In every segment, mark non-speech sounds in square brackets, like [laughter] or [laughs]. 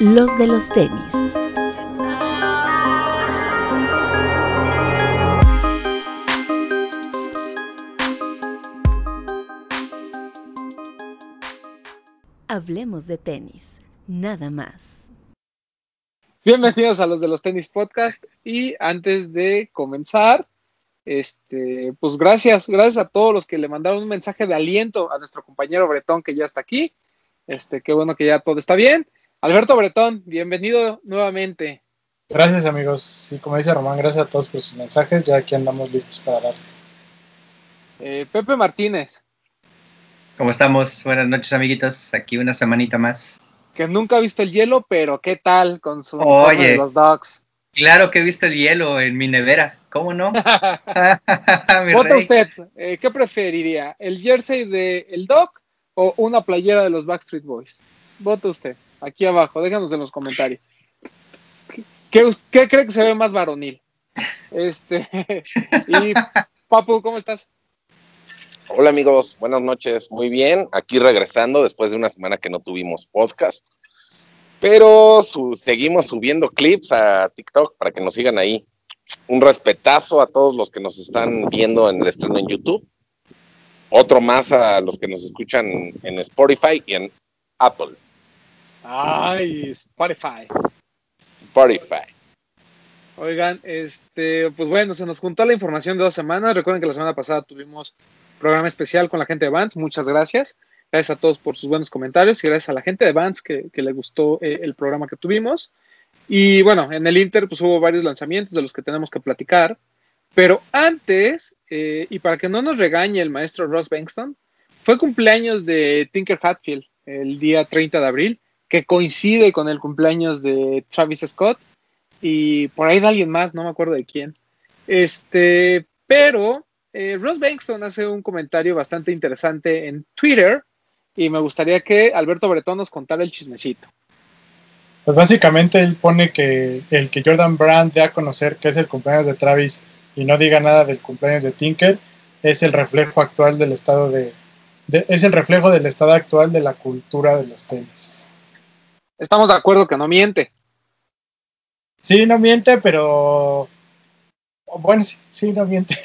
los de los tenis. Hablemos de tenis, nada más. Bienvenidos a los de los tenis podcast y antes de comenzar, este, pues gracias, gracias a todos los que le mandaron un mensaje de aliento a nuestro compañero Bretón que ya está aquí. Este, qué bueno que ya todo está bien. Alberto Bretón, bienvenido nuevamente. Gracias amigos, sí, como dice Román, gracias a todos por sus mensajes, ya aquí andamos listos para dar. Eh, Pepe Martínez. ¿Cómo estamos? Buenas noches amiguitos, aquí una semanita más. Que nunca ha visto el hielo, pero ¿qué tal con su Oye, de los dogs? Claro que he visto el hielo en mi nevera, ¿cómo no? [laughs] [laughs] Vota usted, eh, ¿qué preferiría? ¿El jersey de el dog o una playera de los Backstreet Boys? Vota usted, aquí abajo, déjanos en los comentarios. ¿Qué, qué cree que se ve más varonil? Este, [laughs] y Papu, ¿cómo estás? Hola amigos, buenas noches, muy bien, aquí regresando después de una semana que no tuvimos podcast, pero seguimos subiendo clips a TikTok para que nos sigan ahí. Un respetazo a todos los que nos están viendo en el estreno en YouTube, otro más a los que nos escuchan en Spotify y en Apple. Ay, Spotify. Spotify. Oigan, este, pues bueno, se nos juntó la información de dos semanas. Recuerden que la semana pasada tuvimos programa especial con la gente de Vance. Muchas gracias. Gracias a todos por sus buenos comentarios y gracias a la gente de Vance que, que le gustó eh, el programa que tuvimos. Y bueno, en el Inter pues hubo varios lanzamientos de los que tenemos que platicar. Pero antes, eh, y para que no nos regañe el maestro Ross Bankston, fue cumpleaños de Tinker Hatfield el día 30 de abril, que coincide con el cumpleaños de Travis Scott y por ahí de alguien más, no me acuerdo de quién. Este, pero eh, Ross Bankston hace un comentario bastante interesante en Twitter y me gustaría que Alberto Bretón nos contara el chismecito. Pues básicamente él pone que el que Jordan Brand dé a conocer que es el cumpleaños de Travis y no diga nada del cumpleaños de Tinker es el reflejo actual del estado de, de es el reflejo del estado actual de la cultura de los tenis. Estamos de acuerdo que no miente. Sí, no miente, pero bueno, sí, sí no miente.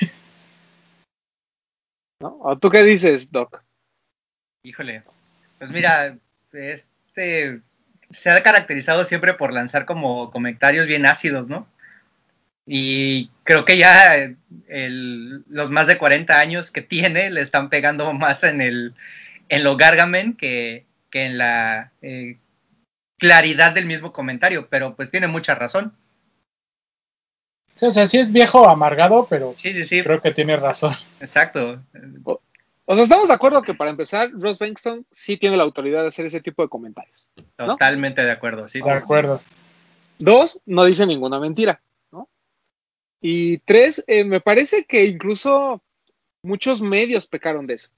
¿No? ¿Tú qué dices, Doc? Híjole, pues mira, este se ha caracterizado siempre por lanzar como comentarios bien ácidos, ¿no? Y creo que ya el, los más de 40 años que tiene le están pegando [laughs] más en el en lo Gargamen que, que en la eh, claridad del mismo comentario, pero pues tiene mucha razón. Sí, o sea, sí es viejo amargado, pero sí, sí, sí. creo que tiene razón. Exacto. O, o, sea, estamos de acuerdo que para empezar, Ross Bankston sí tiene la autoridad de hacer ese tipo de comentarios. ¿no? Totalmente de acuerdo, sí. De acuerdo. Dos, no dice ninguna mentira, ¿no? Y tres, eh, me parece que incluso muchos medios pecaron de eso.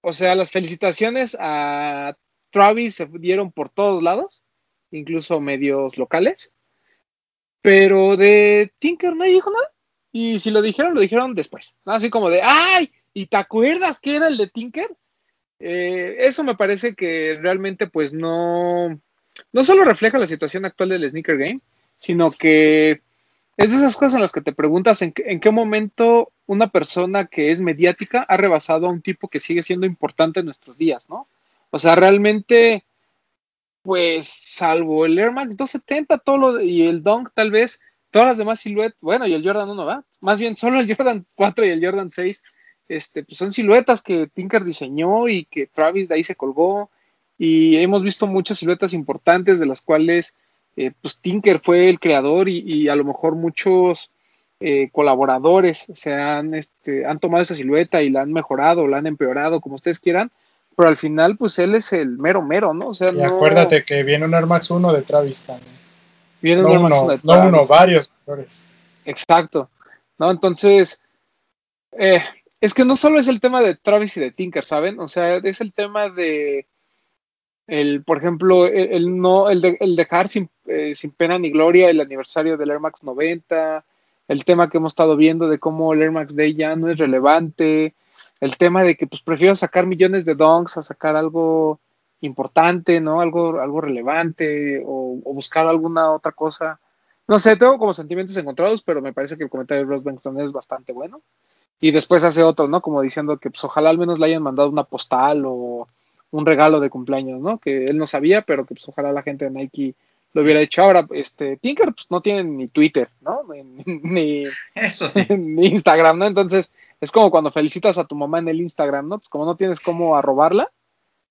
O sea, las felicitaciones a Travis se dieron por todos lados, incluso medios locales. Pero de Tinker nadie dijo nada. Y si lo dijeron, lo dijeron después. Así como de, ¡ay! ¿Y te acuerdas que era el de Tinker? Eh, eso me parece que realmente pues no, no solo refleja la situación actual del sneaker game, sino que es de esas cosas en las que te preguntas en, en, qué momento una persona que es mediática ha rebasado a un tipo que sigue siendo importante en nuestros días, ¿no? O sea, realmente, pues, salvo el Air Max 270 todo lo, y el Dunk, tal vez, todas las demás siluetas, bueno, y el Jordan 1, ¿va? Más bien, solo el Jordan 4 y el Jordan 6, este, pues son siluetas que Tinker diseñó y que Travis de ahí se colgó. Y hemos visto muchas siluetas importantes de las cuales, eh, pues, Tinker fue el creador y, y a lo mejor muchos eh, colaboradores se han, este, han tomado esa silueta y la han mejorado, la han empeorado, como ustedes quieran pero al final, pues él es el mero mero, ¿no? O sea, y no... acuérdate que viene un Air Max 1 de Travis también. Viene no un Air Max uno, 1 de no Travis. uno, varios colores. Exacto, ¿no? Entonces, eh, es que no solo es el tema de Travis y de Tinker, ¿saben? O sea, es el tema de, el, por ejemplo, el, el no, el, de, el dejar sin, eh, sin pena ni gloria el aniversario del Air Max 90, el tema que hemos estado viendo de cómo el Air Max Day ya no es relevante, el tema de que pues prefiero sacar millones de donks a sacar algo importante, ¿no? Algo, algo relevante o, o, buscar alguna otra cosa. No sé, tengo como sentimientos encontrados, pero me parece que el comentario de Ross Bankston es bastante bueno. Y después hace otro, ¿no? Como diciendo que pues ojalá al menos le hayan mandado una postal o un regalo de cumpleaños, ¿no? Que él no sabía, pero que pues ojalá la gente de Nike lo hubiera hecho. Ahora, este, Tinker pues no tiene ni Twitter, ¿no? [laughs] Ni, Eso sí. [laughs] ni Instagram, ¿no? Entonces, es como cuando felicitas a tu mamá en el Instagram, ¿no? Pues como no tienes cómo arrobarla,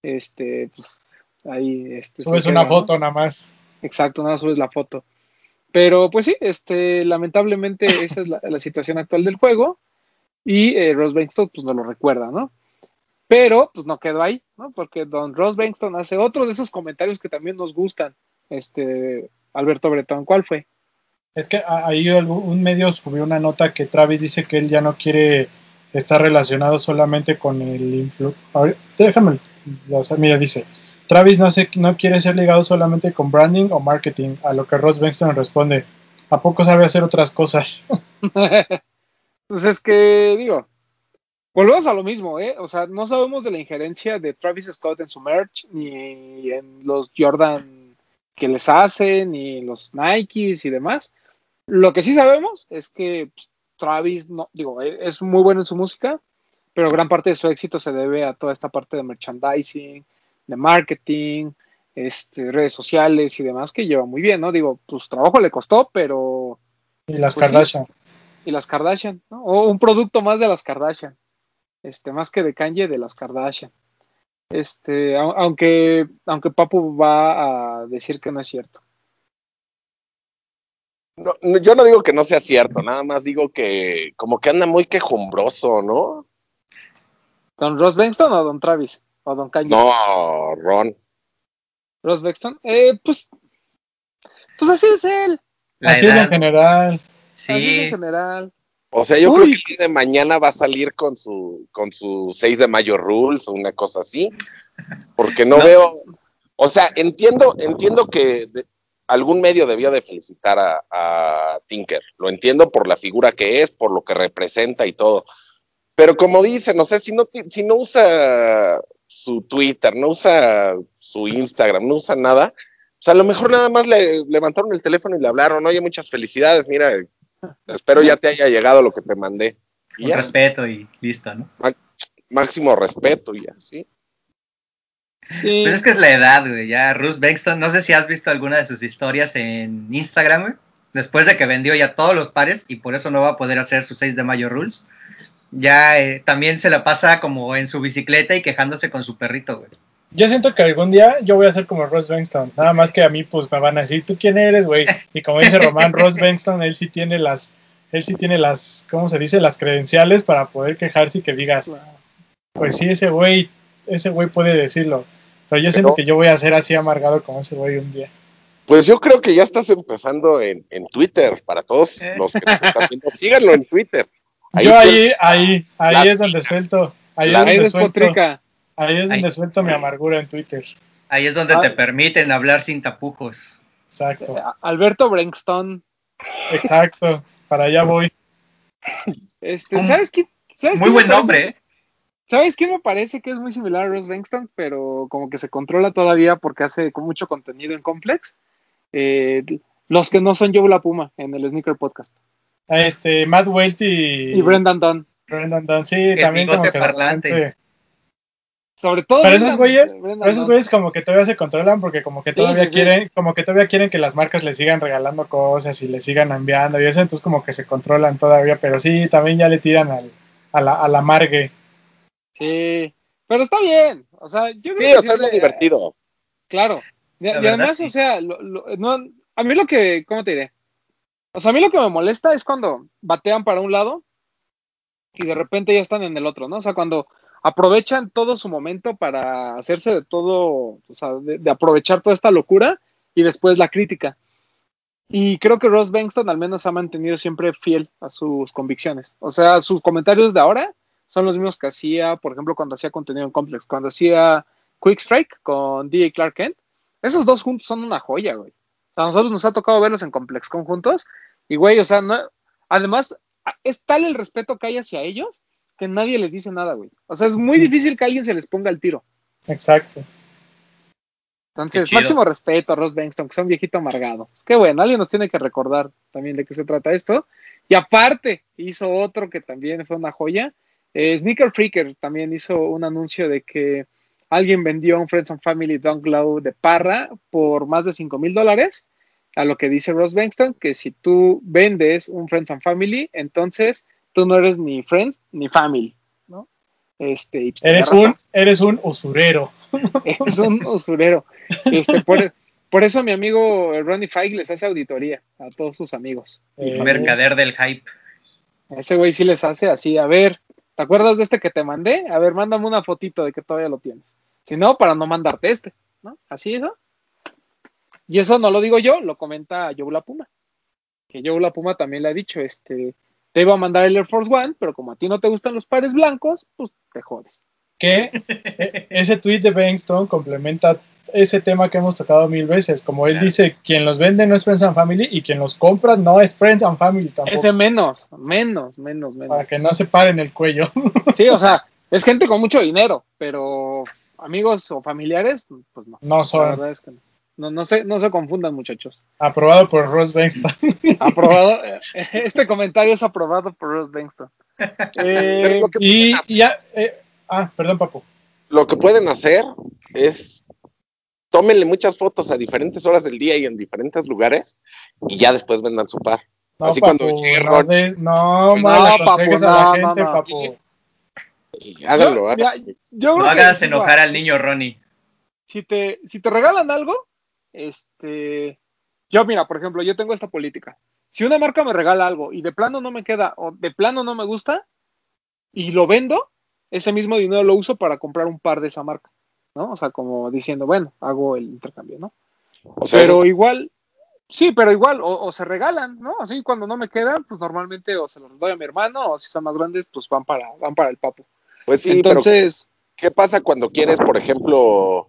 este, pues ahí, este. Subes una foto ¿no? nada más. Exacto, nada, subes la foto. Pero pues sí, este, lamentablemente [laughs] esa es la, la situación actual del juego y eh, Ross Bankston pues no lo recuerda, ¿no? Pero pues no quedó ahí, ¿no? Porque Don Ross Bankston hace otro de esos comentarios que también nos gustan, este, Alberto Bretón, ¿cuál fue? Es que ahí un medio subió una nota que Travis dice que él ya no quiere estar relacionado solamente con el influ... Déjame, mira, dice, Travis no, se, no quiere ser ligado solamente con branding o marketing, a lo que Ross Bankston responde, ¿a poco sabe hacer otras cosas? [laughs] pues es que, digo, volvemos a lo mismo, ¿eh? O sea, no sabemos de la injerencia de Travis Scott en su merch, ni en los Jordan que les hacen, ni los Nikes y demás. Lo que sí sabemos es que pues, Travis, no, digo, es muy bueno en su música, pero gran parte de su éxito se debe a toda esta parte de merchandising, de marketing, este, redes sociales y demás que lleva muy bien, ¿no? Digo, pues trabajo le costó, pero... Y las pues, Kardashian. Sí, y las Kardashian, ¿no? O un producto más de las Kardashian, este, más que de Kanye, de las Kardashian. Este, aunque, aunque Papu va a decir que no es cierto. No, no, yo no digo que no sea cierto, nada más digo que como que anda muy quejumbroso, ¿no? ¿Don Ross Bankston o Don Travis? ¿O Don Kanye? No, Ron. ¿Ross Bankston? Eh, pues, pues así es él. La así edad. es en general. Sí. Así es en general. O sea, yo Uy. creo que el día de mañana va a salir con su con su 6 de mayo rules o una cosa así, porque no, no. veo, o sea, entiendo entiendo que de, algún medio debió de felicitar a, a, Tinker. Lo entiendo por la figura que es, por lo que representa y todo. Pero como dice, no sé, si no, si no usa su Twitter, no usa su Instagram, no usa nada, o sea, a lo mejor nada más le levantaron el teléfono y le hablaron, oye, muchas felicidades, mira, espero ya te haya llegado lo que te mandé. Y ya. respeto y listo, ¿no? Máximo respeto y ya, ¿sí? Sí. Pues es que es la edad, güey. Ya Ruth Bankston, no sé si has visto alguna de sus historias en Instagram, güey. Después de que vendió ya todos los pares y por eso no va a poder hacer sus 6 de mayo rules. Ya eh, también se la pasa como en su bicicleta y quejándose con su perrito, güey. Yo siento que algún día yo voy a ser como Ross Bankston. Nada más que a mí, pues me van a decir, ¿tú quién eres, güey? Y como dice Román, Ross Bankston, él sí tiene las, él sí tiene las, ¿cómo se dice? Las credenciales para poder quejarse y que digas, pues sí, ese güey, ese güey puede decirlo. Pero yo siento que yo voy a ser así amargado como ese güey un día. Pues yo creo que ya estás empezando en, en Twitter, para todos los que nos están viendo, síganlo en Twitter. Ahí yo ahí, ahí, ahí la, es donde suelto, ahí es donde suelto, ahí es donde ahí. suelto mi amargura en Twitter. Ahí es donde ah. te permiten hablar sin tapujos. Exacto. Eh, Alberto Brankston. Exacto, para allá voy. Este, ¿sabes qué? ¿sabes Muy qué buen nombre, ¿eh? ¿Sabes qué me parece que es muy similar a Ross Bankston, pero como que se controla todavía porque hace mucho contenido en Complex? Eh, los que no son Joe La Puma en el Sneaker Podcast. Este, Matt Welty y, y Brendan Dunn. Brendan Dunn, sí, también como que parlante. Sobre todo. Pero esos güeyes, esos güeyes como que todavía se controlan porque como que todavía sí, sí, quieren, sí. como que todavía quieren que las marcas les sigan regalando cosas y les sigan enviando y eso, entonces como que se controlan todavía, pero sí, también ya le tiran al, a la, a la margue. Sí, pero está bien. O sea, yo sí, o sea, es lo divertido. Claro. Y, y además, sí. o sea, lo, lo, no, a mí lo que, ¿cómo te diré? O sea, a mí lo que me molesta es cuando batean para un lado y de repente ya están en el otro, ¿no? O sea, cuando aprovechan todo su momento para hacerse de todo, o sea, de, de aprovechar toda esta locura y después la crítica. Y creo que Ross Bankston al menos ha mantenido siempre fiel a sus convicciones. O sea, sus comentarios de ahora son los mismos que hacía, por ejemplo, cuando hacía contenido en Complex, cuando hacía Quick Strike con DJ Clark Kent. Esos dos juntos son una joya, güey. O sea, a nosotros nos ha tocado verlos en Complex conjuntos. Y, güey, o sea, no, además, es tal el respeto que hay hacia ellos que nadie les dice nada, güey. O sea, es muy difícil que alguien se les ponga el tiro. Exacto. Entonces, máximo respeto a Ross Bankston, que es un viejito amargado. Pues qué bueno, alguien nos tiene que recordar también de qué se trata esto. Y aparte, hizo otro que también fue una joya. Eh, Sneaker Freaker también hizo un anuncio de que alguien vendió un Friends and Family Dunk Low de Parra por más de 5 mil dólares. A lo que dice Ross Bankston, que si tú vendes un Friends and Family, entonces tú no eres ni Friends ni Family, ¿no? Este, y pues, Eres un, eres un usurero. [laughs] es un usurero. Este, por, por eso mi amigo Ronnie Feig les hace auditoría a todos sus amigos. Eh, Mercader del hype. Ese güey sí les hace así, a ver, ¿te acuerdas de este que te mandé? A ver, mándame una fotito de que todavía lo tienes. Si no, para no mandarte este, ¿no? Así eso. Y eso no lo digo yo, lo comenta Joe La Puma. Que Joe La Puma también le ha dicho, este, te iba a mandar el Air Force One, pero como a ti no te gustan los pares blancos, pues te jodes. que [laughs] ese tweet de Bankston complementa ese tema que hemos tocado mil veces. Como él Claro. dice, quien los vende no es Friends and Family y quien los compra no es Friends and Family tampoco. Ese menos, menos, menos, menos. Para que no se paren el cuello. [laughs] Sí, o sea, es gente con mucho dinero, pero amigos o familiares, pues no. No La son. verdad es que no. No, no se, no se confundan, muchachos. Aprobado por Ross Bankston. [laughs] Aprobado, eh, este comentario es aprobado por Ross Bankston. [laughs] Eh, y, y ya. eh, ah, perdón, papu. lo que pueden hacer es tómenle muchas fotos a diferentes horas del día y en diferentes lugares y ya después vendan su par. No, Así papu, cuando llegue no, Ron. no, No, mal papu, aconsejes a no, la no, gente, no. papu. Y háganlo, yo- háganlo. mira, yo No creo que hagas si- enojar al niño Ronnie. Si te, si te regalan algo, este, yo mira, por ejemplo, yo tengo esta política. Si una marca me regala algo y de plano no me queda o de plano no me gusta y lo vendo, ese mismo dinero lo uso para comprar un par de esa marca, ¿no? O sea, como diciendo, bueno, hago el intercambio, ¿no? O sea, pero igual, sí, pero igual, o, o se regalan, ¿no? Así cuando no me quedan, pues normalmente o se los doy a mi hermano, o si son más grandes, pues van para, van para el papo. pues sí, Entonces, pero ¿qué pasa cuando quieres, por ejemplo,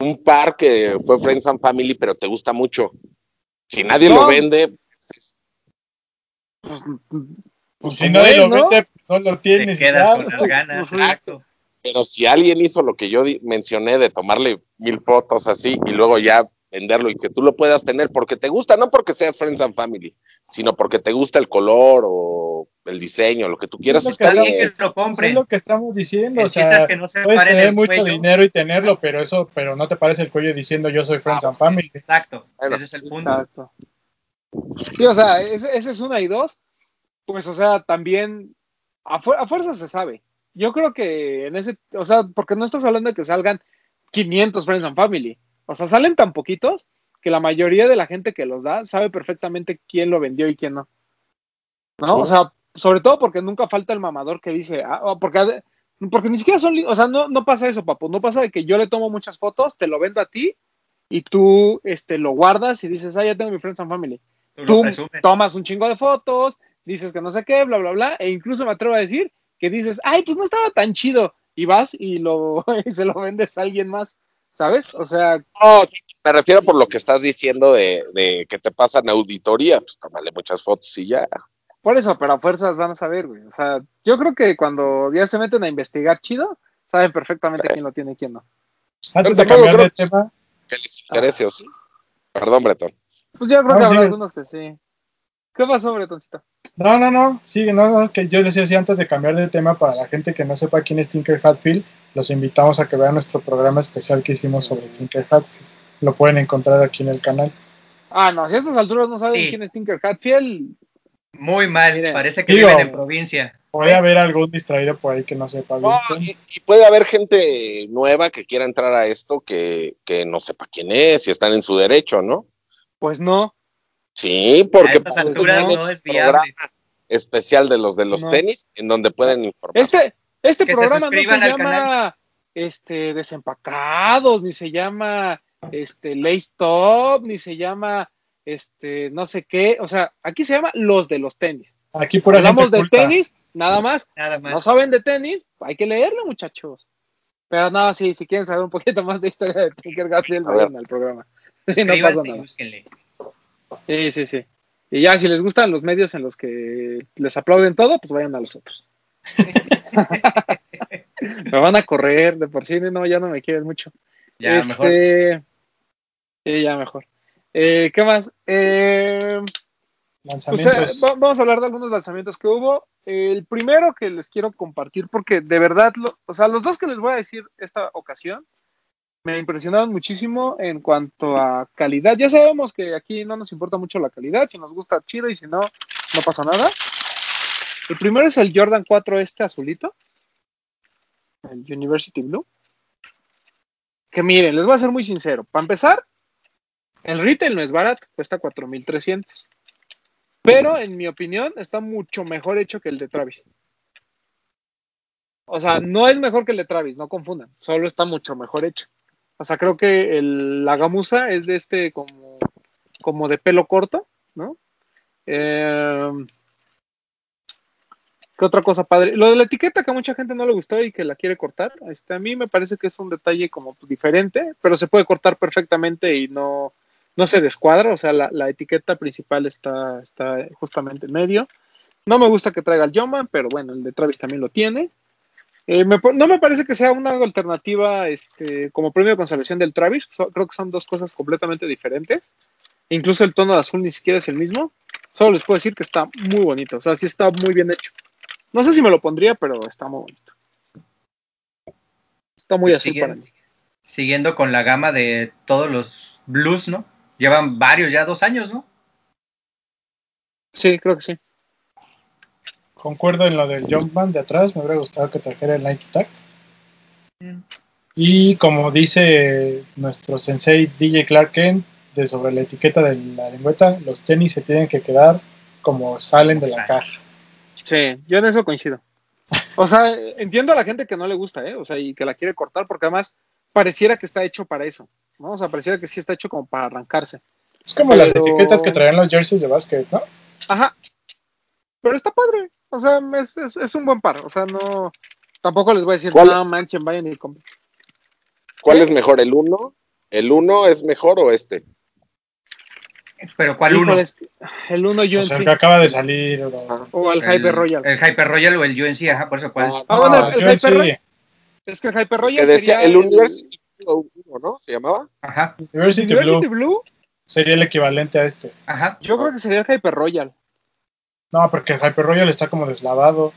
un par que fue Friends and Family, pero te gusta mucho? Si nadie No. lo vende, pues, pues, Pues si como nadie es, lo ¿no? vende, no lo tienes. y quedas ya. con las ganas. Ujú. Exacto. Pero si alguien hizo lo que yo mencioné de tomarle mil fotos así y luego ya venderlo y que tú lo puedas tener porque te gusta, no porque seas Friends and Family, sino porque te gusta el color o el diseño, lo que tú quieras. Es lo que está bien que lo Eso es compren. lo que estamos diciendo. El o sea, es que no se puedes tener el mucho cuello. dinero y tenerlo, pero eso, pero no te parece el cuello diciendo yo soy Friends Ah, and Family. Exacto. Bueno, Ese es el punto. Exacto. Sí, o sea, ese, ese es una y dos. Pues, o sea, también a, fu- a fuerza se sabe. Yo creo que en ese, o sea, porque no estás hablando de que salgan 500 Friends and Family. O sea, salen tan poquitos que la mayoría de la gente que los da sabe perfectamente quién lo vendió y quién no. ¿No? O sea, sobre todo porque nunca falta el mamador que dice, ah, oh, porque, porque ni siquiera son, o sea, no, no pasa eso, papu. No pasa de que yo le tomo muchas fotos, te lo vendo a ti y tú este, lo guardas y dices, ah, ya tengo mi Friends and Family Tú tú tomas un chingo de fotos, dices que no sé qué, bla, bla, bla, e incluso me atrevo a decir que dices, ay, pues no estaba tan chido, y vas y lo [laughs] y se lo vendes a alguien más, ¿sabes? O sea, No, me refiero por lo que estás diciendo de, de que te pasan auditoría, pues tómale muchas fotos y ya. por eso, pero a fuerzas van a saber, güey. O sea, yo creo que cuando ya se meten a investigar chido, saben perfectamente quién lo tiene y quién no. Antes de cambiar de tema, Que les interese, o sí. Perdón, Bretón. Pues yo creo No, que habrá algunos que sí. ¿Qué pasó, Bretoncito? no, no, no, sí, no, no, es que yo decía así antes de cambiar de tema para la gente que no sepa quién es Tinker Hatfield, los invitamos a que vean nuestro programa especial que hicimos sobre Tinker Hatfield. Lo pueden encontrar aquí en el canal. Ah, no, si a estas alturas no saben Sí. quién es Tinker Hatfield, Muy mal. Miren, Parece que digo- viven en provincia. Puede haber algún distraído por ahí que no sepa bien. No, y, y puede haber gente nueva que quiera entrar a esto que, que no sepa quién es y están en su derecho, ¿no? pues no. Sí, A porque estas pues, alturas no es viable. especial de los de los No. tenis en donde pueden informar. Este, este Que se programa no se llama canal. este, Desempacados, ni se llama este, Lace Top, ni se llama este, no sé qué. O sea, aquí se llama Los de los tenis. Aquí pura Hablamos de culta. tenis, nada más. Nada más. No saben de tenis, hay que leerlo, muchachos. Pero nada, sí, si quieren saber un poquito más de historia de Tinker A ver. vayan al programa. Sí, [laughs] no pasa y nada. búsquenle. Sí, sí, sí. Y ya, si les gustan los medios en los que les aplauden todo, pues vayan a los otros. [laughs] me van a correr, de por sí, no, ya no me quieren mucho. Ya, este, mejor. Sí, ya mejor. Eh, ¿Qué más? Eh, pues, eh, Lanzamientos. va- vamos a hablar de algunos lanzamientos que hubo. El primero que les quiero compartir, porque de verdad, lo- o sea, los dos que les voy a decir esta ocasión me impresionaron muchísimo en cuanto a calidad. Ya sabemos que aquí no nos importa mucho la calidad, si nos gusta chido y si no, no pasa nada. El primero es el Jordan 4 este azulito, el University Blue. Que miren, les voy a ser muy sincero. Para empezar, el retail no es barato, cuesta 4.300. Pero en mi opinión está mucho mejor hecho que el de Travis. O sea, no es mejor que el de Travis, no confundan. Solo está mucho mejor hecho. O sea, creo que la gamuza es de este como, como de pelo corto, ¿no? Eh, ¿Qué otra cosa padre? Lo de la etiqueta que a mucha gente no le gustó y que la quiere cortar, este, a mí me parece que es un detalle como diferente, pero se puede cortar perfectamente y no, no se descuadra, o sea, la, etiqueta principal está, está justamente en medio. No me gusta que traiga el Jumpman, pero bueno, el de Travis también lo tiene. Eh, me no me parece que sea una alternativa este, como premio de consolación del Travis, so- creo que son dos cosas completamente diferentes. Incluso el tono de azul ni siquiera es el mismo. Solo les puedo decir que está muy bonito, o sea, sí está muy bien hecho. No sé si me lo pondría, pero está muy bonito. Está muy azul para Siguiendo, mí. siguiendo con la gama de todos los blues, ¿no? Llevan varios, ya dos años, ¿no? Sí, creo que sí. Concuerdo en lo del Jumpman de atrás, me hubiera gustado que trajera el Nike Tag. Y como dice nuestro sensei DJ Clark Kent, de sobre la etiqueta de la lengüeta, los tenis se tienen que quedar como salen de la caja. Sí, yo en eso coincido. O sea, entiendo a la gente que no le gusta, ¿eh? O sea, y que la quiere cortar, porque además pareciera que está hecho para eso, ¿no? O sea, pareciera que sí está hecho como para arrancarse. Es como las etiquetas que traían los jerseys de básquet, ¿no? Ajá. Pero está padre. O sea, es, es- es un buen par. O sea, no. Tampoco les voy a decir, ¿Cuál? no manchen, vayan y compren. ¿Cuál es mejor, el 1? ¿El 1 es mejor o este? Pero ¿cuál uno? Híjoles, el 1 O sea, UNC el que acaba de salir. o- o el Hyper Royal. El Hyper Royal o el UNC, ajá, por eso cuál. Ah, Ah, bueno, No, el, el. Hyper Royal. Es que el Hyper Royal que decía sería el University 1, ¿no? ¿Se llamaba? Ajá, University, University Blue Blue. sería el equivalente a este. ajá. Yo creo que sería el Hyper Royal. No, porque el Hyper Royal está como deslavado.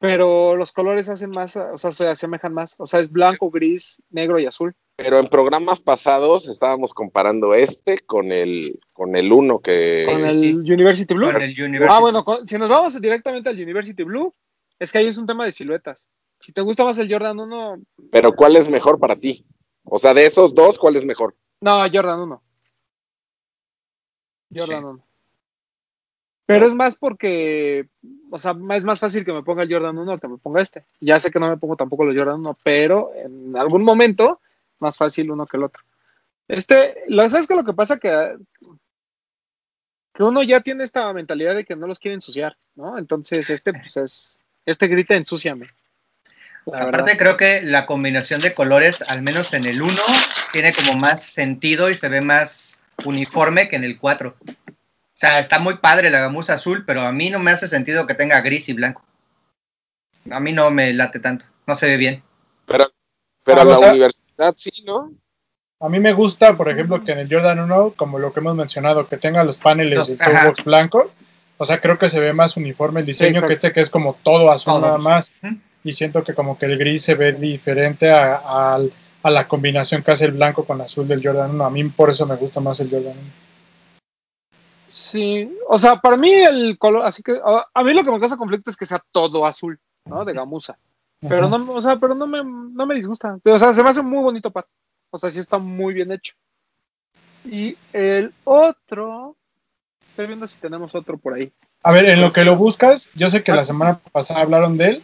Pero los colores hacen más, o sea, se asemejan más. O sea, es blanco, gris, negro y azul. Pero en programas pasados estábamos comparando este con el con el 1 que Con sí, el sí. University Blue. Con el University. Ah, bueno, con- si nos vamos directamente al University Blue, es que ahí es un tema de siluetas. Si te gusta más el Jordan 1, pero ¿cuál es mejor para ti? O sea, de esos dos, ¿cuál es mejor? no, Jordan 1. Jordan Sí. 1. Pero es más porque, o sea, es más fácil que me ponga el Jordan 1 que me ponga este. Ya sé que no me pongo tampoco los Jordan 1, pero en algún momento, más fácil uno que el otro. Este, lo, ¿sabes qué? Lo que pasa que, que uno ya tiene esta mentalidad de que no los quiere ensuciar, ¿no? Entonces, este, pues es, este grita ensúciame. La Aparte verdad. creo que la combinación de colores, al menos en el 1, tiene como más sentido y se ve más uniforme que en el 4. O sea, está muy padre la gamuza azul, pero a mí no me hace sentido que tenga gris y blanco. A mí no me late tanto, no se ve bien. Pero, pero Ah, la o sea- universidad sí, ¿no? A mí me gusta, por ejemplo, que en el Jordan 1, como lo que hemos mencionado, que tenga los paneles Los- de ajá. toolbox blanco. O sea, creo que se ve más uniforme el diseño que este que es como todo azul nada más. Y siento que como que el gris se ve diferente a la combinación que hace el blanco con azul del Jordan 1. A mí por eso me gusta más el Jordan 1. Sí, o sea, para mí el color, así que a, mí lo que me causa conflicto es que sea todo azul, ¿no? De gamuza. Pero Ajá. no, o sea, pero no me, no me disgusta. O sea, se me hace muy bonito par. O sea, sí está muy bien hecho. Y el otro, estoy viendo si tenemos otro por ahí. A ver, en lo que lo buscas, yo sé que Ah. la semana pasada hablaron de él.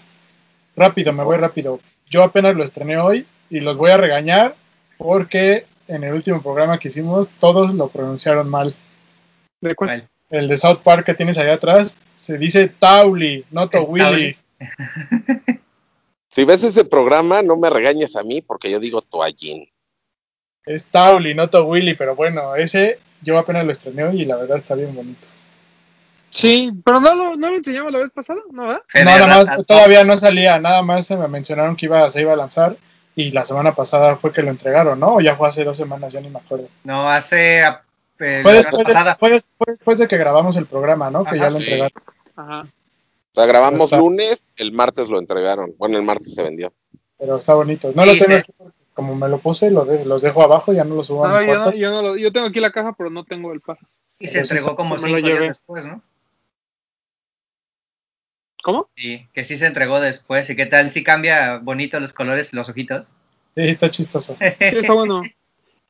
Rápido, me voy rápido. Yo apenas lo estrené hoy y los voy a regañar porque en el último programa que hicimos todos lo pronunciaron mal. ¿De cuál? ¿Cuál? El de South Park que tienes allá atrás se dice Tauli, no Willy. [laughs] Si ves ese programa, no me regañes a mí porque yo digo toallín. Es Tauli, no Willy, pero bueno, ese yo apenas lo estrené y la verdad está bien bonito. Sí, pero no lo, no lo enseñamos la vez pasada, ¿no? ¿verdad? Nada más, todavía no salía, nada más se me mencionaron que iba, se iba a lanzar y la semana pasada fue que lo entregaron, ¿no? O ya fue hace dos semanas, ya ni me acuerdo. No, hace Fue después, de, pasada. fue des- fue después de que grabamos el programa, ¿no? Que ya lo sí. entregaron. Ajá. O sea, grabamos Está- lunes, el martes lo entregaron. Bueno, el martes se vendió. Pero está bonito. No Sí, lo tengo sí. aquí porque como me lo puse, lo de- los dejo abajo, ya no lo subo a No, mi yo, no, cuarto. yo, no lo- yo tengo aquí la caja, pero no tengo el par. Y se Pero entregó como me lo cinco días después, ¿no? ¿Cómo? Sí, que sí se entregó después. ¿Y qué tal? ¿Sí cambia bonito los colores y los ojitos? Sí, está chistoso. Sí, está bueno. [laughs]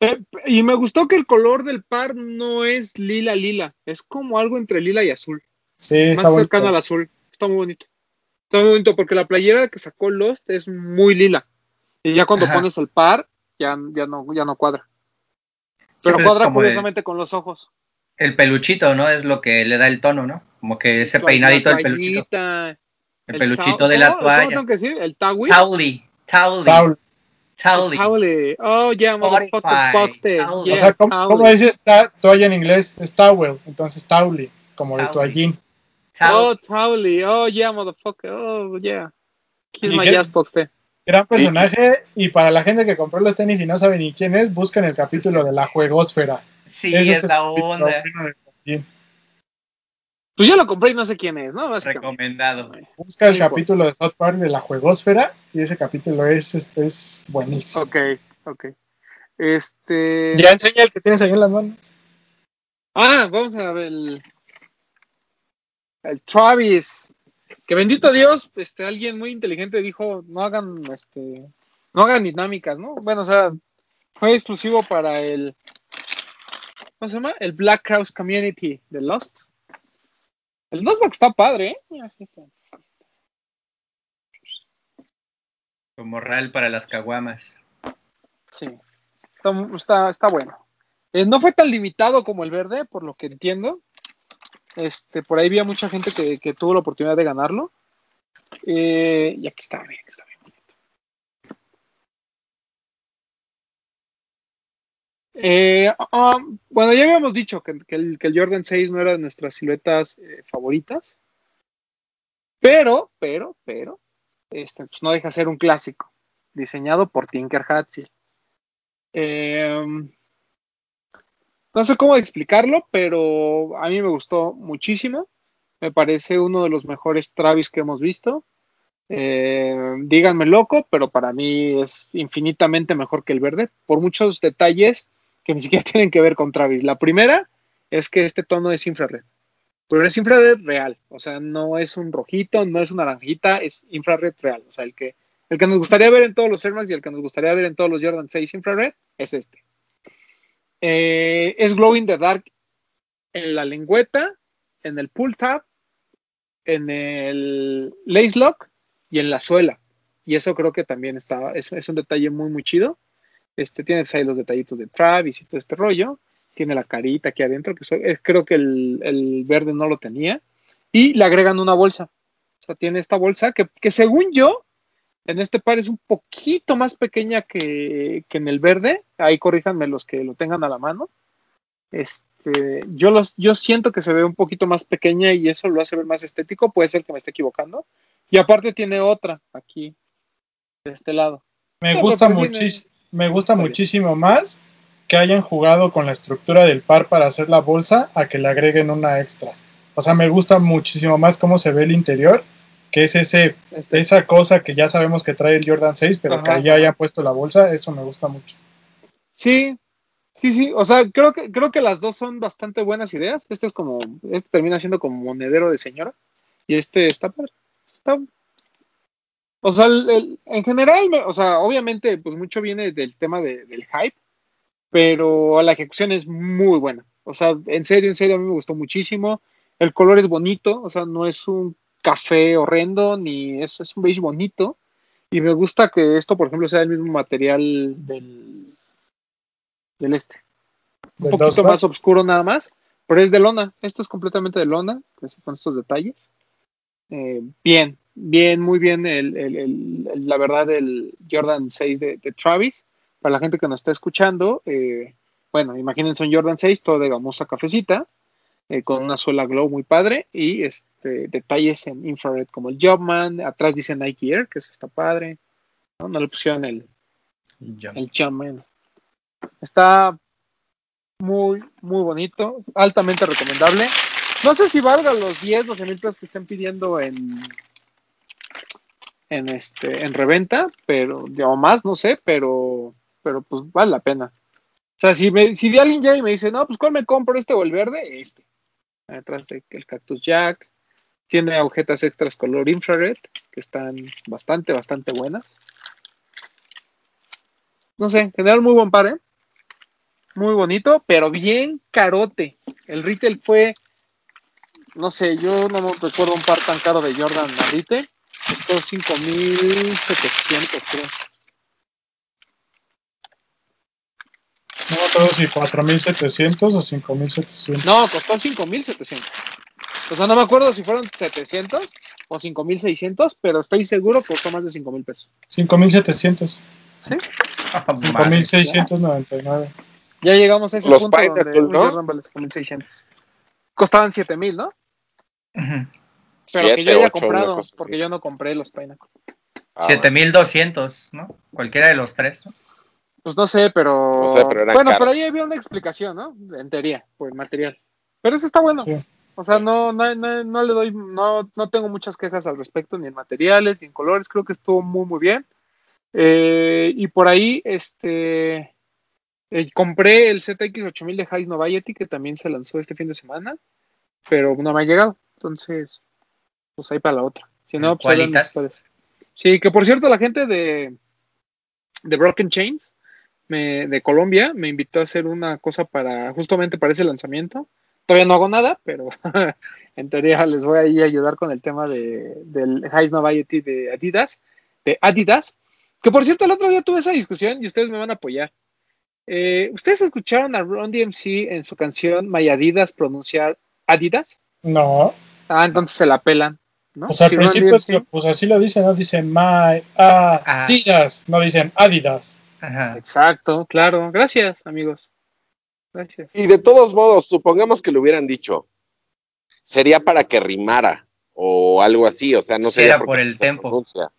Eh, y me gustó que el color del par no es lila lila, es como algo entre lila y azul, Sí, está más bonito. cercano al azul. Está muy bonito. Está muy bonito porque la playera que sacó Lost es muy lila. Y ya cuando Ajá. pones el par, ya, ya no, ya no cuadra. Pero pues es cuadra el- curiosamente con los ojos. El peluchito, ¿no? Es lo que le da el tono, ¿no? Como que ese La- peinadito del peluchito. El el peluchito de la ¿cómo- ¿Cómo toalla. que decir? El towel. Tauli. Tauli. Taul. Towel. Oh, yeah, motherfucker Spotify, box towel. yeah, o sea, ¿cómo, towel. cómo dices toalla en inglés? Es towel, entonces tauli, como de toallín. Oh, Tauli. Towley. Oh, yeah, motherfucker. Oh, yeah. Kiss ¿Y my qué? ass box. Gran personaje, y para la gente que compró los tenis y no sabe ni quién es, buscan el capítulo de la juegosfera. Sí, Ese es el la onda. Pues yo lo compré y no sé quién es, ¿no? Básicamente. Recomendado. Busca el capítulo de South Park de la juegosfera y ese capítulo es, es, es buenísimo. Ok, ok. Este. Ya enseña el que tienes ahí en las manos. Ah, vamos a ver el. El Travis. Que bendito Dios, este, alguien muy inteligente dijo, no hagan, este, no hagan dinámicas, ¿no? Bueno, o sea, fue exclusivo para el, ¿cómo se llama? El Black Crowes Community de Lost. El Nosback está padre, ¿eh? Como real para las caguamas. Sí, está, está, está bueno. Eh, no fue tan limitado como el verde, por lo que entiendo. Este, por ahí había mucha gente que, que tuvo la oportunidad de ganarlo. Eh, y aquí está, bien, aquí está Eh, um, bueno, ya habíamos dicho que, el, Jordan 6 no era de nuestras siluetas eh, favoritas. Pero, pero, pero, este, pues no deja de ser un clásico, diseñado por Tinker Hatfield. Eh, no sé cómo explicarlo, pero a mí me gustó muchísimo. Me parece uno de los mejores Travis que hemos visto. Eh, díganme loco, pero para mí es infinitamente mejor que el verde, por muchos detalles que ni siquiera [laughs] tienen que ver con Travis. La primera es que este tono es infrared, pero es infrared real, o sea, no es un rojito, no es una naranjita, es infrared real, o sea, el que, el que nos gustaría ver en todos los Air Max y el que nos gustaría ver en todos los Jordan 6 infrared es este. Eh, es glow in the dark en la lengüeta, en el pull tab, en el lace lock y en la suela. Y eso creo que también está, es, es un detalle muy, muy chido. Este, tiene pues, ahí los detallitos de Travis y todo este rollo. Tiene la carita aquí adentro, que soy- es- creo que el, el verde no lo tenía. Y le agregan una bolsa. O sea, tiene esta bolsa que, que según yo, en este par es un poquito más pequeña que, que en el verde. Ahí corríjanme los que lo tengan a la mano. Este, yo, los, yo siento que se ve un poquito más pequeña y eso lo hace ver más estético. Puede ser que me esté equivocando. Y aparte tiene otra aquí, de este lado. Me No, gusta, muchis- me gusta Está bien. muchísimo más que hayan jugado con la estructura del par para hacer la bolsa a que le agreguen una extra. O sea, me gusta muchísimo más cómo se ve el interior, que es ese, Este, esa cosa que ya sabemos que trae el Jordan 6, pero Ajá, que ajá. hayan puesto la bolsa, eso me gusta mucho. Sí, sí, sí. O sea, creo que, creo que las dos son bastante buenas ideas. Este es como, este termina siendo como monedero de señora. Y este está padre. Está- o sea, el- el- en general, o sea, obviamente, pues mucho viene del tema de- del hype, pero la ejecución es muy buena. O sea, en serio, en serio, a mí me gustó muchísimo. El color es bonito, o sea, no es un café horrendo, ni es, es un beige bonito. Y me gusta que esto, por ejemplo, sea el mismo material del, del este. Un Del poquito más oscuro nada más, pero es de lona. Esto es completamente de lona, con estos detalles. Eh, bien, bien, muy bien, el, el- el- el- la verdad, el Jordan 6 de, de Travis. Para la gente que nos está escuchando, eh, bueno, imagínense un Jordan 6, todo de gamuza cafecita, eh, con una suela glow muy padre y este, detalles en infrared como el Jobman. Atrás dice Nike Air, que eso está padre. No, no le pusieron el, Yo. el Jumpman. Está muy, muy bonito, altamente recomendable. No sé si valga los 10, 12 mil pesos que estén pidiendo en en este en reventa, pero o más, no sé, pero pero pues vale la pena. O sea, si me, si de alguien llega y me dice, no, pues ¿cuál me compro este o el verde? Este. Atrás de el Cactus Jack. Tiene agujetas extras color infrared, que están bastante, bastante buenas. No sé, en general muy buen par, ¿eh? Muy bonito, pero bien carote. El retail fue, no sé, yo no me recuerdo un par tan caro de Jordan retail. Costó 5.700, creo. No me acuerdo si 4.700 o 5.700. No, costó 5.700. O sea, no me acuerdo si fueron 700 o 5.600, pero estoy seguro que costó más de 5.000 pesos. 5.700. ¿Sí? Ah, madre. 5.699. Ya llegamos a ese Los punto Pineapple, donde ¿no? Jordan vale 5.600. Costaban 7.000, ¿no? Pero que Siete, yo haya ocho, comprado, así. porque yo no compré los Pinnacle. Ah, 7200, ¿no? Cualquiera de los tres, ¿no? Pues no sé, pero. No sé, pero eran bueno, caros. pero ahí había una explicación, ¿no? En teoría, por el material. Pero ese está bueno. Sí. O sea, no, no, no, no le doy, no, no tengo muchas quejas al respecto, ni en materiales, ni en colores. Creo que estuvo muy, muy bien. Eh, y por ahí, este. eh, compré el ZX8000 de Hayes Noviety, que también se lanzó este fin de semana, pero no me ha llegado. Entonces, pues ahí para la otra. Si no, pues. Sí, que por cierto, la gente de, de Broken Chains me, de Colombia me invitó a hacer una cosa para, justamente para ese lanzamiento. Todavía no hago nada, pero [laughs] en teoría les voy a ir a ayudar con el tema de, del Hayes Noviety de Adidas, de Adidas. Que por cierto, el otro día tuve esa discusión y ustedes me van a apoyar. Eh, ¿Ustedes escucharon a Ron DMC en su canción My Adidas pronunciar Adidas? No. Ah, entonces se la pelan, ¿no? Pues al Si principio es DMC que, pues así lo dicen, ¿no? Dicen My Adidas, no dicen Adidas. Ajá. Exacto, claro. Gracias, amigos. Gracias. Y de todos modos, supongamos que lo hubieran dicho. Sería para que rimara o algo así, o sea, no Sí, sería por el se tempo. pronuncia.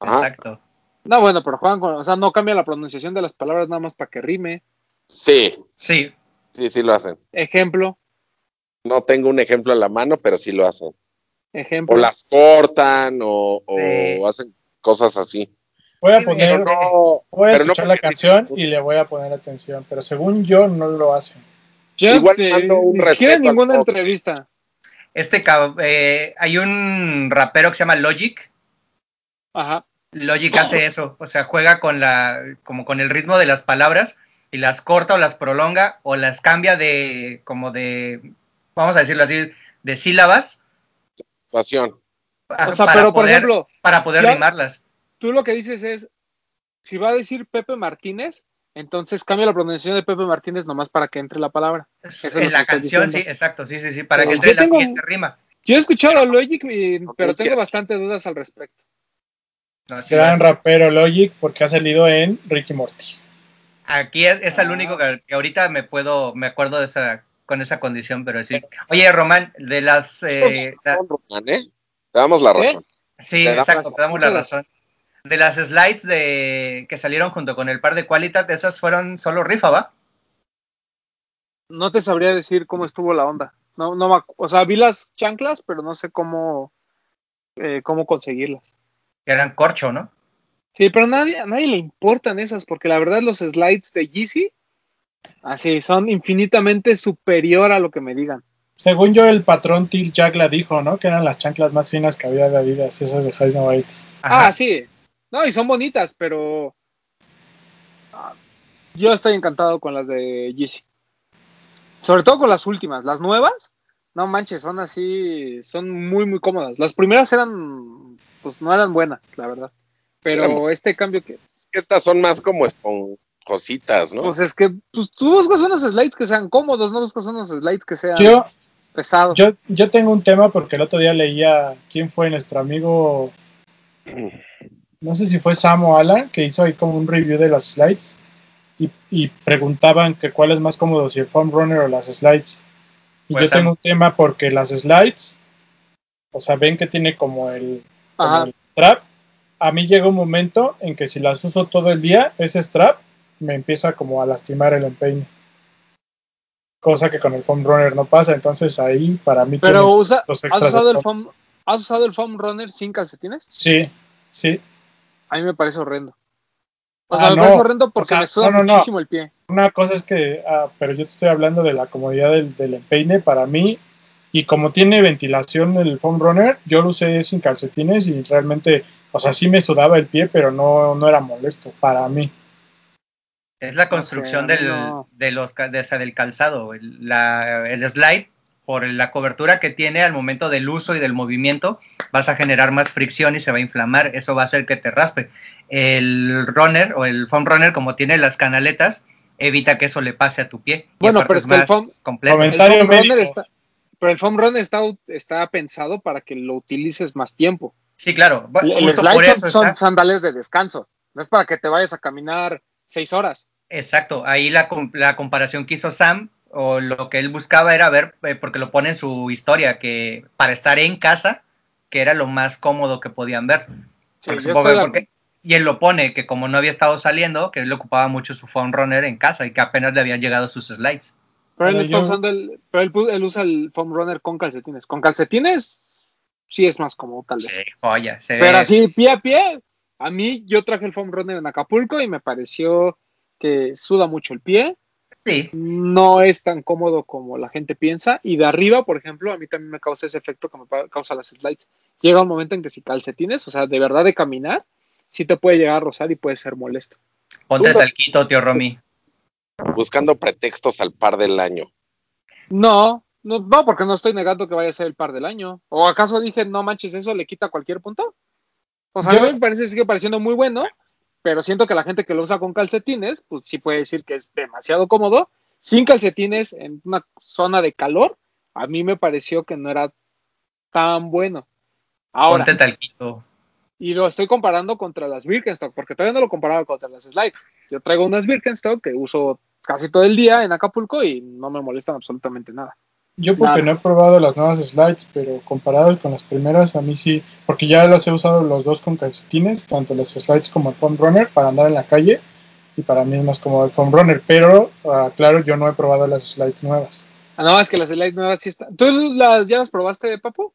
Ajá. Exacto. No, bueno, pero juegan con, o sea, no cambia la pronunciación de las palabras nada más para que rime. Sí, Sí. sí, sí lo hacen. Ejemplo, No tengo un ejemplo a la mano, pero sí lo hacen. ejemplo. O las cortan o, o Sí. hacen cosas así. Voy a poner, Pero no, voy a pero no escuchar la canción y le voy a poner atención, pero según yo no lo hacen. Yo igual mando un ni siquiera al ninguna entrevista. Este cab- eh, hay un rapero que se llama Logic. Ajá. Logic hace eso, o sea, juega con la, como con el ritmo de las palabras y las corta o las prolonga o las cambia de, como de, vamos a decirlo así, de sílabas. Situación. pa- O sea, para pero por poder- ejemplo, para poder ya- rimarlas. tú lo que dices es, si va a decir Pepe Martínez, entonces cambia la pronunciación de Pepe Martínez nomás para que entre la palabra. Eso en la canción, diciendo. sí, exacto, sí, sí, sí, para que entre la tengo- siguiente rima. Yo he escuchado a Logic, y- pero tengo bastante dudas al respecto. No, sí Gran rapero Logic porque ha salido en Ricky Morty. Aquí es, es el Ah. único que, que ahorita me puedo, me acuerdo de esa, con esa condición, pero sí. Oye, Román, de las, eh, la- Razón, Román, ¿eh? Te damos la ¿Eh? razón. sí, Te exacto, razón. te damos la razón. De las slides de que salieron junto con el par de Qualitat, esas fueron solo rifa, ¿va? No te sabría decir cómo estuvo la onda. No, no, o sea, vi las chanclas, pero no sé cómo, eh, cómo conseguirlas. Que eran corcho, ¿no? Sí, pero a nadie, a nadie le importan esas, porque la verdad los slides de Yeezy, así, son infinitamente superior a lo que me digan. Según yo, el patrón Till Jack la dijo, ¿no? Que eran las chanclas más finas que había de Adidas, esas de Hayes White. Ajá. Ah, sí. No, y son bonitas, pero ah, yo estoy encantado con las de Yeezy. Sobre todo con las últimas. Las nuevas, no manches, son así, son muy, muy cómodas. Las primeras eran, pues no eran buenas, la verdad. Pero este cambio que, Es que estas son más como esponjositas, ¿no? pues es que, pues tú buscas unos slides que sean cómodos, no buscas unos slides que sean Yo, pesados. yo, yo tengo un tema porque el otro día leía quién fue nuestro amigo, no sé si fue Sam o Alan, que hizo ahí como un review de las slides y, y preguntaban que cuál es más cómodo, si el foam runner o las slides. Y Pues, yo tengo un tema porque las slides, o sea, ven que tiene como el, como Ajá. el strap, a mí llega un momento en que si las uso todo el día, ese strap me empieza como a lastimar el empeine. Cosa que con el foam runner no pasa, entonces ahí para mí Pero usa, los ¿has, usado el foam. ¿has usado el foam runner sin calcetines? Sí, sí. A mí me parece horrendo. O Ah, sea, me no. parece horrendo porque O sea, me suda no, no, no. muchísimo el pie. Una cosa es que, ah, pero yo te estoy hablando de la comodidad del, del empeine para mí. Y como tiene ventilación el foam runner, yo lo usé sin calcetines y realmente, o sea, sí me sudaba el pie, pero no, no era molesto para mí. Es la construcción del, no. de los, de, o sea, del calzado. El, la- el slide, por la cobertura que tiene al momento del uso y del movimiento, vas a generar más fricción y se va a inflamar. Eso va a hacer que te raspe. El runner o el foam runner, como tiene las canaletas, evita que eso le pase a tu pie. Bueno, pero es que el foam- El foam runner está, pero el foam runner está, está pensado para que lo utilices más tiempo. Sí, claro. Bu- El, el justo slide por son, eso son sandales de descanso. No es para que te vayas a caminar seis horas. Exacto, ahí la, la comparación que hizo Sam o lo que él buscaba era ver, eh, porque lo pone en su historia, que para estar en casa, que era lo más cómodo que podían ver. Sí, Porque porque- y él lo pone, que como no había estado saliendo, que él le ocupaba mucho su phone runner en casa y que apenas le habían llegado sus slides. Pero él Pero está yo- usando el, pero él, él usa el foam runner con calcetines. Con calcetines sí es más cómodo tal vez. Sí, joya, se Pero ve- así pie a pie, a mí yo traje el foam runner en Acapulco y me pareció que suda mucho el pie. sí, No es tan cómodo como la gente piensa. Y de arriba, por ejemplo, a mí también me causa ese efecto que me causa las slides. Llega un momento en que si calcetines, o sea, de verdad de caminar, sí te puede llegar a rozar y puede ser molesto. ponte Tú- talquito, tío Romy. Buscando pretextos al par del año. No, no, no, porque no estoy negando que vaya a ser el par del año. ¿O acaso dije, no manches, eso le quita cualquier punto? O sea, Yo- a mí me parece, sigue pareciendo muy bueno, pero siento que la gente que lo usa con calcetines, pues sí puede decir que es demasiado cómodo. Sin calcetines en una zona de calor, a mí me pareció que no era tan bueno. Ahora, Ponte talquito. y lo estoy comparando contra las Birkenstock, porque todavía no lo comparaba contra las Slides. Yo traigo unas Birkenstock que uso casi todo el día en Acapulco y no me molestan absolutamente nada. Yo porque no he probado las nuevas slides, pero comparadas con las primeras, a mí sí, porque ya las he usado los dos con calcetines, tanto las slides como el foam runner para andar en la calle, y para mí es más como el foam runner, pero ah, claro, yo no he probado las slides nuevas. Ah, no, es que las slides nuevas sí están. ¿Tú las, ya las probaste, Papu?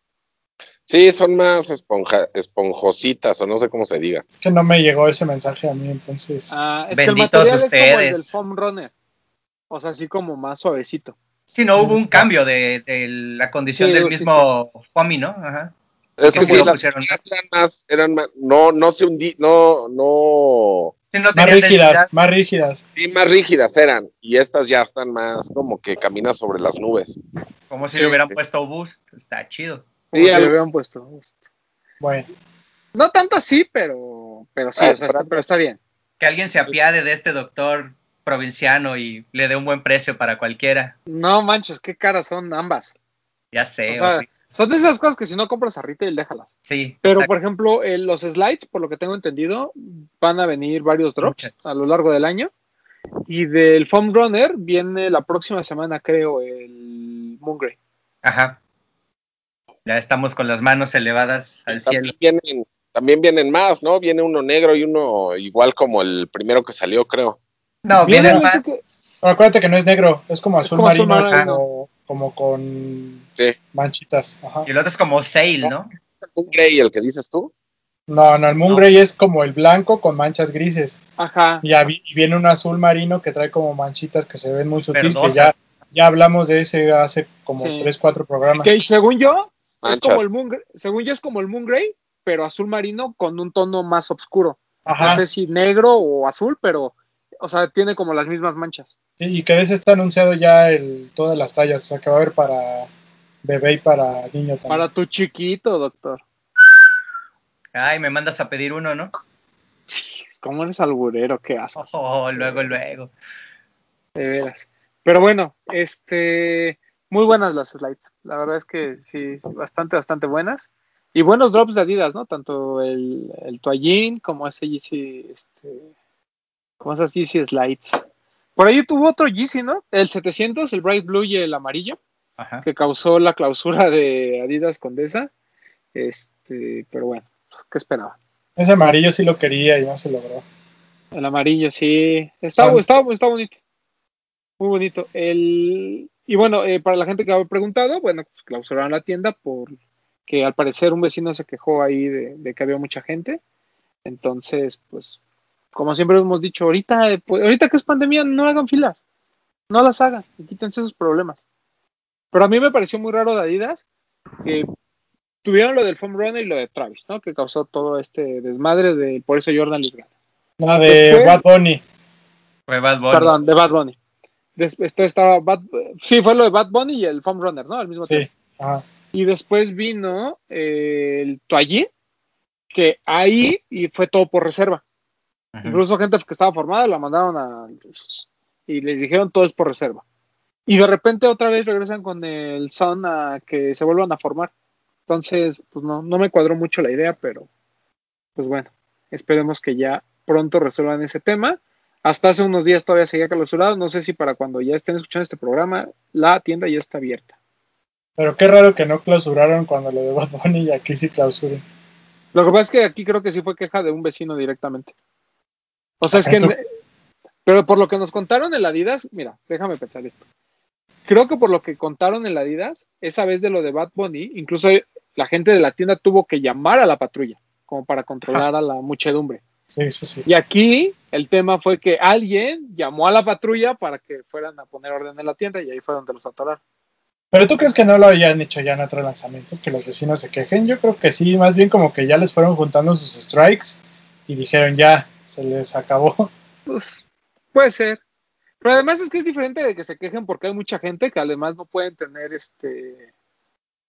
Sí, son más esponja, esponjositas o no sé cómo se diga. Es que no me llegó ese mensaje a mí, entonces... Ah, es Benditos que el material es como el ustedes. del foam runner. O sea, así como más suavecito. Sí, no hubo un cambio de, de la condición Sí, del sí, mismo Foamy, ¿no? Ajá. Es Que que sí sí, lo las pusieron. eran más, eran más, no, no se hundí, no, no, Sí, no más rígidas, densidad. más rígidas. sí, más rígidas eran, y estas ya están más como que caminas sobre las nubes. Como si Sí, le hubieran sí. puesto boost. Está chido. Como Sí, si le hubieran puesto. Bueno, No tanto así, pero, pero sí, Ah, o sea, está, pero está bien. Que alguien se apiade de este doctor provinciano y le dé un buen precio para cualquiera. No manches, qué caras son ambas. Ya sé. O sea, son de esas cosas que si no compras a retail, déjalas. sí. Pero, exacto. por ejemplo, eh, los slides, por lo que tengo entendido, van a venir varios drops Muchas. a lo largo del año. Y del Foam Runner viene la próxima semana, creo, el Moongrey. Ajá. Ya estamos con las manos elevadas al cielo. Vienen, también vienen más, ¿no? Viene uno negro y uno igual como el primero que salió, creo. No, Viene ese más. que- Pero acuérdate que no es negro, es como Es azul como azul marino, marino. como, como con Sí. manchitas. Ajá. Y el otro es como Sail, ¿no? Un gray, el que dices tú. No, no, el Moon No. Grey es como el blanco con manchas grises. Ajá. Y, viene un azul marino que trae como manchitas que se ven muy sutil, que Verdosas. ya, ya hablamos de ese hace como Sí. 3, 4 Es programas. que según yo, es como el Moon, según yo es como el Moongrey, pero azul marino con un tono más oscuro. Ajá. No sé si negro o azul, pero, o sea, tiene como las mismas manchas. Sí, y que de ese está anunciado ya el, todas las tallas, o sea que va a haber para bebé y para niño también. Para tu chiquito, doctor. Ay, me mandas a pedir uno, ¿no? ¿Cómo eres alburero? Qué asco, Oh, luego, luego. de veras. Pero bueno, este, muy buenas las slides. La verdad es que sí, bastante, bastante buenas. Y buenos drops de Adidas, ¿no? Tanto el, el toallín como ese Yeezy, este, como esas Yeezy slides. Por ahí tuvo otro Yeezy, ¿no? El 700, el Bright Blue y el amarillo. Ajá. que causó la clausura de Adidas Condesa. Este, pero bueno, ¿qué esperaba? Ese amarillo sí lo quería y no se logró. El amarillo, sí. Está, Son- está, está bonito. Muy bonito. El, y bueno, eh, para la gente que había preguntado, bueno, pues clausuraron la tienda por que al parecer un vecino se quejó ahí de, de que había mucha gente. Entonces, pues, como siempre hemos dicho, ahorita, eh, pues, ahorita que es pandemia, no hagan filas. No las hagan y quítense esos problemas. Pero a mí me pareció muy raro de Adidas que tuvieron lo del foam runner y lo de Travis, ¿no? Que causó todo este desmadre de por eso Jordan les gana. No, de Después- Bad Bunny. Fue Bad Bunny. Perdón, de Bad Bunny. Después estaba Bad, sí, fue lo de Bad Bunny y el foam runner, ¿no? Al mismo Sí. tiempo. Ajá. Y después vino eh, el Toallín, que ahí y fue todo por reserva. Incluso gente que estaba formada la mandaron a y les dijeron todo es por reserva. Y de repente otra vez regresan con el Sun a que se vuelvan a formar. Entonces, pues no, no me cuadró mucho la idea, pero pues bueno, esperemos que ya pronto resuelvan ese tema. Hasta hace unos días todavía seguía clausurado. No sé si para cuando ya estén escuchando este programa, la tienda ya está abierta. Pero qué raro que no clausuraron cuando lo de Bad Bunny y aquí sí clausuren. Lo que pasa es que aquí creo que sí fue queja de un vecino directamente. O sea, es que. Pero por lo que nos contaron en la Adidas, mira, déjame pensar esto. Creo que por lo que contaron en la Adidas, esa vez de lo de Bad Bunny, incluso la gente de la tienda tuvo que llamar a la patrulla, como para controlar a la muchedumbre. Sí, sí, sí. Y aquí el tema fue que alguien llamó a la patrulla para que fueran a poner orden en la tienda y ahí fue donde los atoraron. Pero tú crees que no lo hayan hecho ya en otros lanzamientos, que los vecinos se quejen. Yo creo que sí, más bien como que ya les fueron juntando sus strikes y dijeron ya, se les acabó. Pues puede ser. Pero además es que es diferente de que se quejen porque hay mucha gente que además no pueden tener este.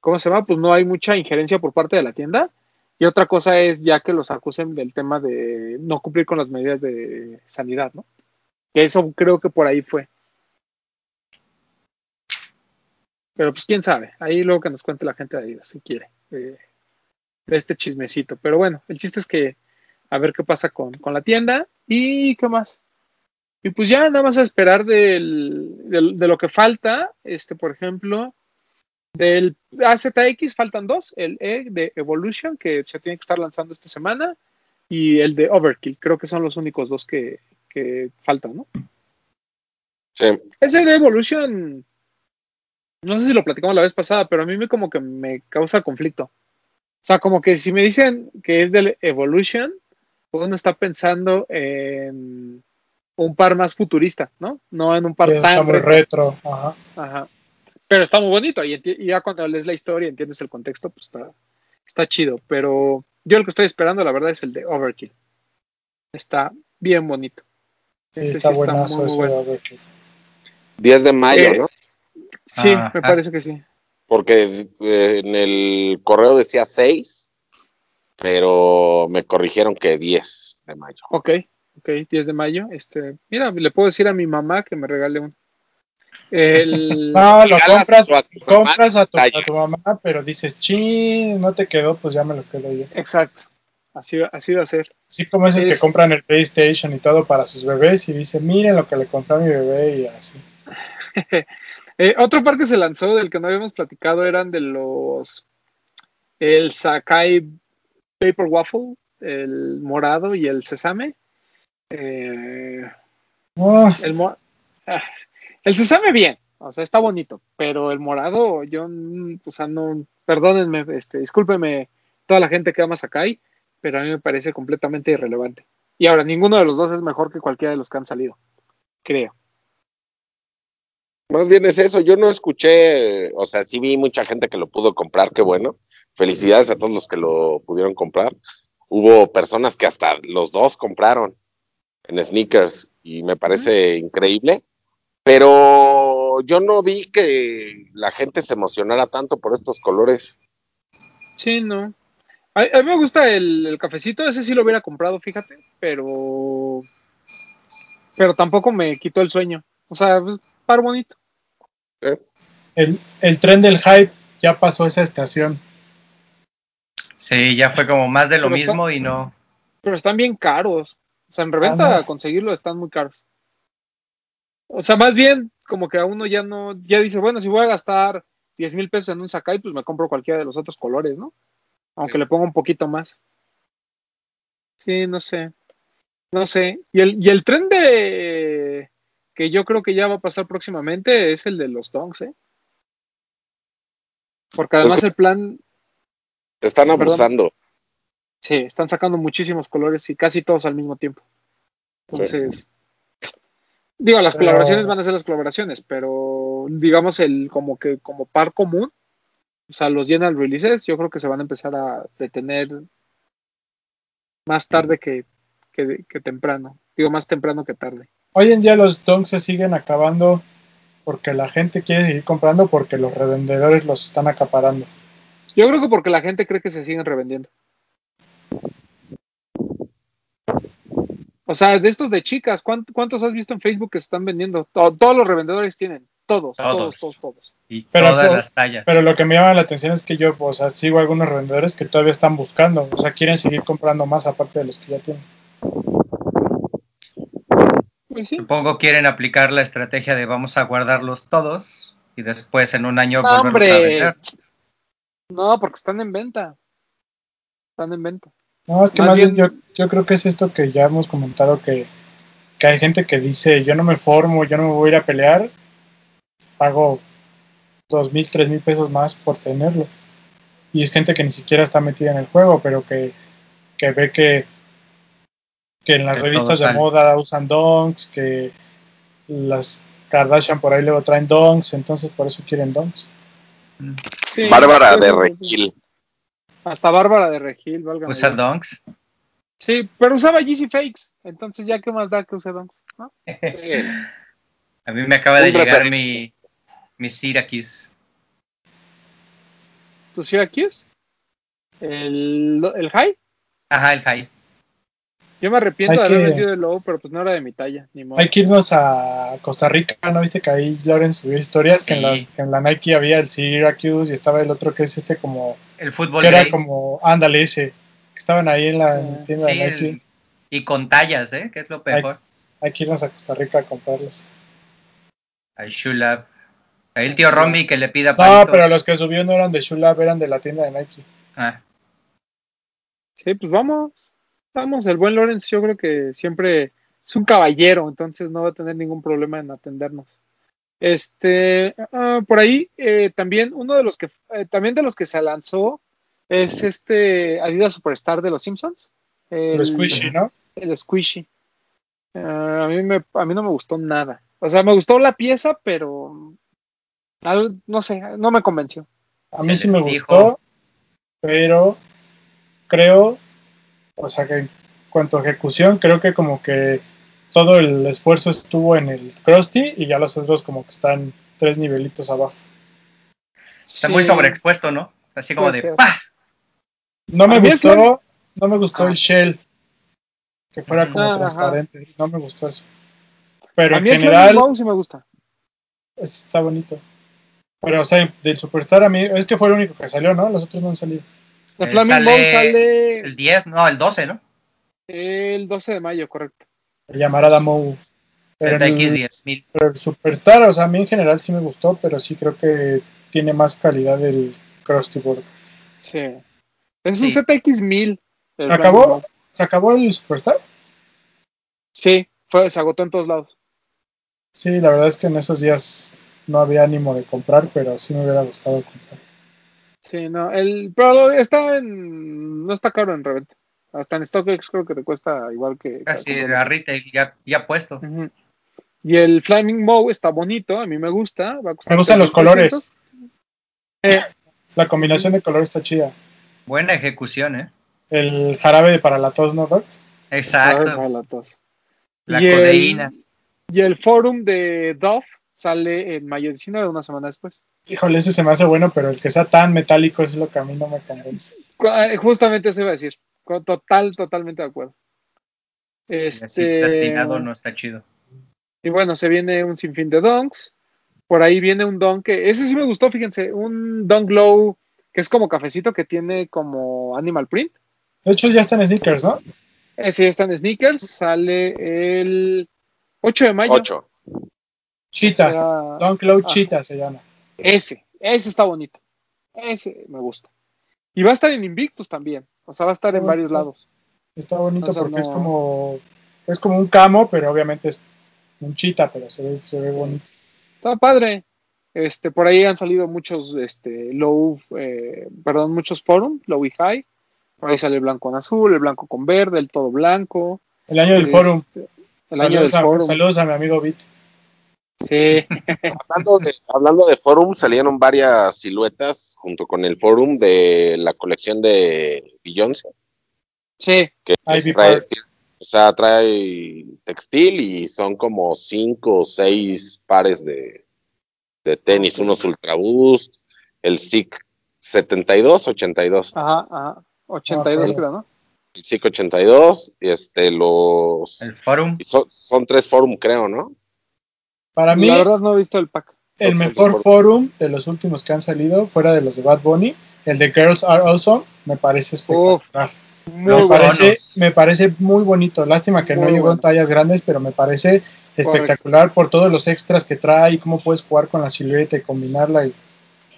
¿Cómo se llama? Pues no hay mucha injerencia por parte de la tienda. Y otra cosa es ya que los acusen del tema de no cumplir con las medidas de sanidad, ¿no? Eso creo que por ahí fue. Pero pues quién sabe. Ahí luego que nos cuente la gente de Adidas, si quiere, de, de este chismecito. Pero bueno, el chiste es que a ver qué pasa con, con la tienda y qué más. Y pues ya nada más a esperar del, del- de lo que falta, este, por ejemplo, del AZX faltan dos, el E de Evolution, que se tiene que estar lanzando esta semana, y el de Overkill, creo que son los únicos dos que, que faltan, ¿no? Sí. Ese de Evolution, no sé si lo platicamos la vez pasada, pero a mí me como que me causa conflicto. O sea, como que si me dicen que es del Evolution, uno está pensando en un par más futurista, ¿no? No en un par Está tan muy retro. retro. Ajá. Ajá. Pero está muy bonito y, ya cuando lees la historia y entiendes el contexto, pues está, está chido. Pero yo lo que estoy esperando, la verdad, es el de Overkill. Está bien bonito. Sí, Ese está sí está buenazo muy, muy bueno. de Overkill. 10 de mayo, Eh, ¿no? Sí, Ah, me ah. parece que sí. Porque eh, en el correo decía 6, pero me corrigieron que 10 de mayo. Ok, ok, 10 de mayo. Este, mira, le puedo decir a mi mamá que me regale uno. El, [laughs] No, lo compras, a tu compras a tu, mamá, a tu mamá, pero dices, chin, no te quedó, pues ya me lo quedo yo. exacto. Así, va- así va a ser. Así como esos que compran el PlayStation y todo para sus bebés y dicen, miren lo que le compré a mi bebé y así. [laughs] Eh, otro par que se lanzó del que no habíamos platicado eran de los el Sakai Paper Waffle, el morado y el sesame. Eh, Ah, el, mo- ah, el sesame bien, o sea, está bonito, pero el morado, yo, mm, o sea, no, perdónenme, este, discúlpeme toda la gente que ama Sakai, pero a mí me parece completamente irrelevante. Y ahora, ninguno de los dos es mejor que cualquiera de los que han salido, creo. Más bien es eso, yo no escuché, o sea, sí vi mucha gente que lo pudo comprar, qué bueno. Felicidades a todos los que lo pudieron comprar. Hubo personas que hasta los dos compraron en sneakers y me parece increíble, pero yo no vi que la gente se emocionara tanto por estos colores. Sí, no. A, a mí me gusta el, el cafecito, ese sí lo hubiera comprado, fíjate, pero pero tampoco me quitó el sueño. O sea, par bonito. el, el tren del hype ya pasó esa estación. Sí, ya fue como más de lo Pero está- mismo y no. Pero están bien caros. O sea, en reventa Ah, no. conseguirlo están muy caros. O sea, más bien como que a uno ya no, ya dice, bueno, si voy a gastar 10 mil pesos en un Sakai, pues me compro cualquiera de los otros colores, ¿no? Aunque Sí. le ponga un poquito más. Sí, no sé. No sé. Y el, y el tren de que yo creo que ya va a pasar próximamente es el de los donks, ¿eh? Porque además Pues- el plan, Están Perdón. abusando. sí, están sacando muchísimos colores y casi todos al mismo tiempo. Entonces, digo, las Pero- colaboraciones van a ser las colaboraciones, pero digamos el como que como par común, o sea, los general releases, yo creo que se van a empezar a detener más tarde que, que, que temprano. Digo, más temprano que tarde. Hoy en día los donks se siguen acabando porque la gente quiere seguir comprando porque los revendedores los están acaparando. Yo creo que porque la gente cree que se siguen revendiendo. O sea, de estos de chicas, ¿cuánt- ¿cuántos has visto en Facebook que se están vendiendo? To- todos los revendedores tienen. Todos, todos, Todos. todos, todos. Y Pero- todas las tallas. Pero lo que me llama la atención es que yo, o sea, sigo algunos revendedores que todavía están buscando, o sea, quieren seguir comprando más aparte de los que ya tienen. Pues sí. Supongo quieren aplicar la estrategia de vamos a guardarlos todos y después en un año volverlos a vender. No, porque están en venta. Están en venta. No, es que Más más bien bien- yo, yo creo que es esto que ya hemos comentado que, que hay gente que dice yo no me formo, yo no me voy a ir a pelear, pago dos mil, tres mil pesos más por tenerlo. Y es gente que ni siquiera está metida en el juego, pero que, que ve que, que en las Que revistas de moda usan donks, que las Kardashian por ahí luego traen donks, entonces por eso quieren donks. Sí, Bárbara sí, de. Regil. Hasta Bárbara de Regil, válgame Usa donks. Sí, pero usaba Yeezy Fakes. Entonces, ¿ya qué más da que use Donks? ¿no? [laughs] A mí me acaba de Un llegar mi, mi Syracuse. ¿Tu Syracuse? ¿El, el High? Ajá, el high. Yo me arrepiento Hay de haber vendido el low, pero pues no era de mi talla, ni modo. Hay que irnos a Costa Rica, ¿no viste que ahí Loren subió historias que, en que la Nike había el Syracuse y estaba el otro que es este como, El fútbol que era como, ándale ese, que estaban ahí en la, en la Ah, tienda Sí, de Nike. el- y con tallas, ¿eh? Que es lo mejor. Hay que irnos a Costa Rica a comprarlos. Al Shulab. Ahí el tío Romy que le pida No, pero los que subió no eran de Shulab, eran de la tienda de Nike. Ah, Sí, pues vamos. Vamos, el buen Lawrence yo creo que siempre es un caballero, entonces no va a tener ningún problema en atendernos. Este, ah, por ahí eh, también uno de los que eh, también de los que se lanzó es este Adidas Superstar de los Simpsons. El, El Squishy, ¿no? el Squishy. Ah, a mí me a mí no me gustó nada. O sea, me gustó la pieza, pero al- no sé, no me convenció. A mí sí me gustó, pero creo, o sea que en cuanto a ejecución, creo que como que todo el esfuerzo estuvo en el Krusty y ya los otros como que están tres nivelitos abajo. está muy sobreexpuesto, ¿no? Así como de. ¡pah! No me el gustó, plan- no me gustó Ah. el shell, que fuera como Ah, ajá. transparente, no me gustó eso. Pero a en mí el general Mouse sí me gusta. está bonito. Pero o sea, del Superstar a mí, es que fue el único que salió, ¿no? Los otros no han salido. El Eh, Flaming sale sale El 10, no, el 12, ¿no? el 12 de mayo, correcto. Mou. Pero el, ZX10000. pero el Superstar, o sea, a mí en general sí me gustó, pero sí creo que tiene más calidad el Krusty Burger. Sí. Es un Sí. ZX1000. el ¿Se acabó? ¿Se acabó el Superstar? Sí, fue, se agotó en todos lados. Sí, la verdad es que en esos días no había ánimo de comprar, pero sí me hubiera gustado comprar. Sí, no, el, pero está en, no está caro en reventa. Hasta en StockX creo que te cuesta igual que. Casi como- a retail ya, ya puesto. Y el Flaming Moe está bonito, a mí me gusta. Va a costar Me gustan los 3,300. colores. La combinación de colores está chida. Buena ejecución, ¿eh? El jarabe para la tos, ¿no, Doc? Exacto. para la tos. La Y el- codeína. Y el forum de Dove sale en mayo 19, una semana después. Híjole, ese se me hace bueno, pero el que sea tan metálico es lo que a mí no me convence. Eh, Justamente eso iba a decir. Total, totalmente de acuerdo. Este, platinado no está chido. Y bueno, se viene un sinfín de donks. Por ahí viene un don que, ese sí me gustó, fíjense, un don glow que es como cafecito que tiene como animal print. De hecho, ya está en sneakers, ¿no? Ese está en sneakers, sale el 8 de mayo. 8. Cheetah. O sea, Don Low ah. Cheetah se llama. Ese, ese está bonito. Ese me gusta. Y va a estar en Invictus también. O sea, va a estar en varios lados. Está bonito porque es como es como un camo, pero obviamente es un chita, pero se ve, se ve bonito. Está padre. Este, por ahí han salido muchos, este, low, eh, perdón, muchos forum, low y high. Por ahí sale el blanco con azul, el blanco con verde, el todo blanco. El año del Este, forum. El año del a, forum. saludos a mi amigo Bit. Sí. [laughs] Hablando de, hablando de Forum, salieron varias siluetas junto con el Forum de la colección de Beyoncé, Sí. que Ivy trae, o sea, trae textil y son como cinco o seis pares de, de tenis, unos Ultra Boost, el SIC 72, 82, Ajá, ajá. 82 Ah, creo, ¿no? el SIC 82, y este, los... El forum. y son, son tres Forum, creo, ¿no? Para mí, La verdad no he visto el pack. el son mejor forum de los últimos que han salido, fuera de los de Bad Bunny, el de Girls Are Awesome, me parece espectacular. Muy me, parece, bonos. me parece muy bonito. Lástima que no llegó bueno. en tallas grandes, pero me parece espectacular por todos los extras que trae y cómo puedes jugar con la silueta y combinarla. Y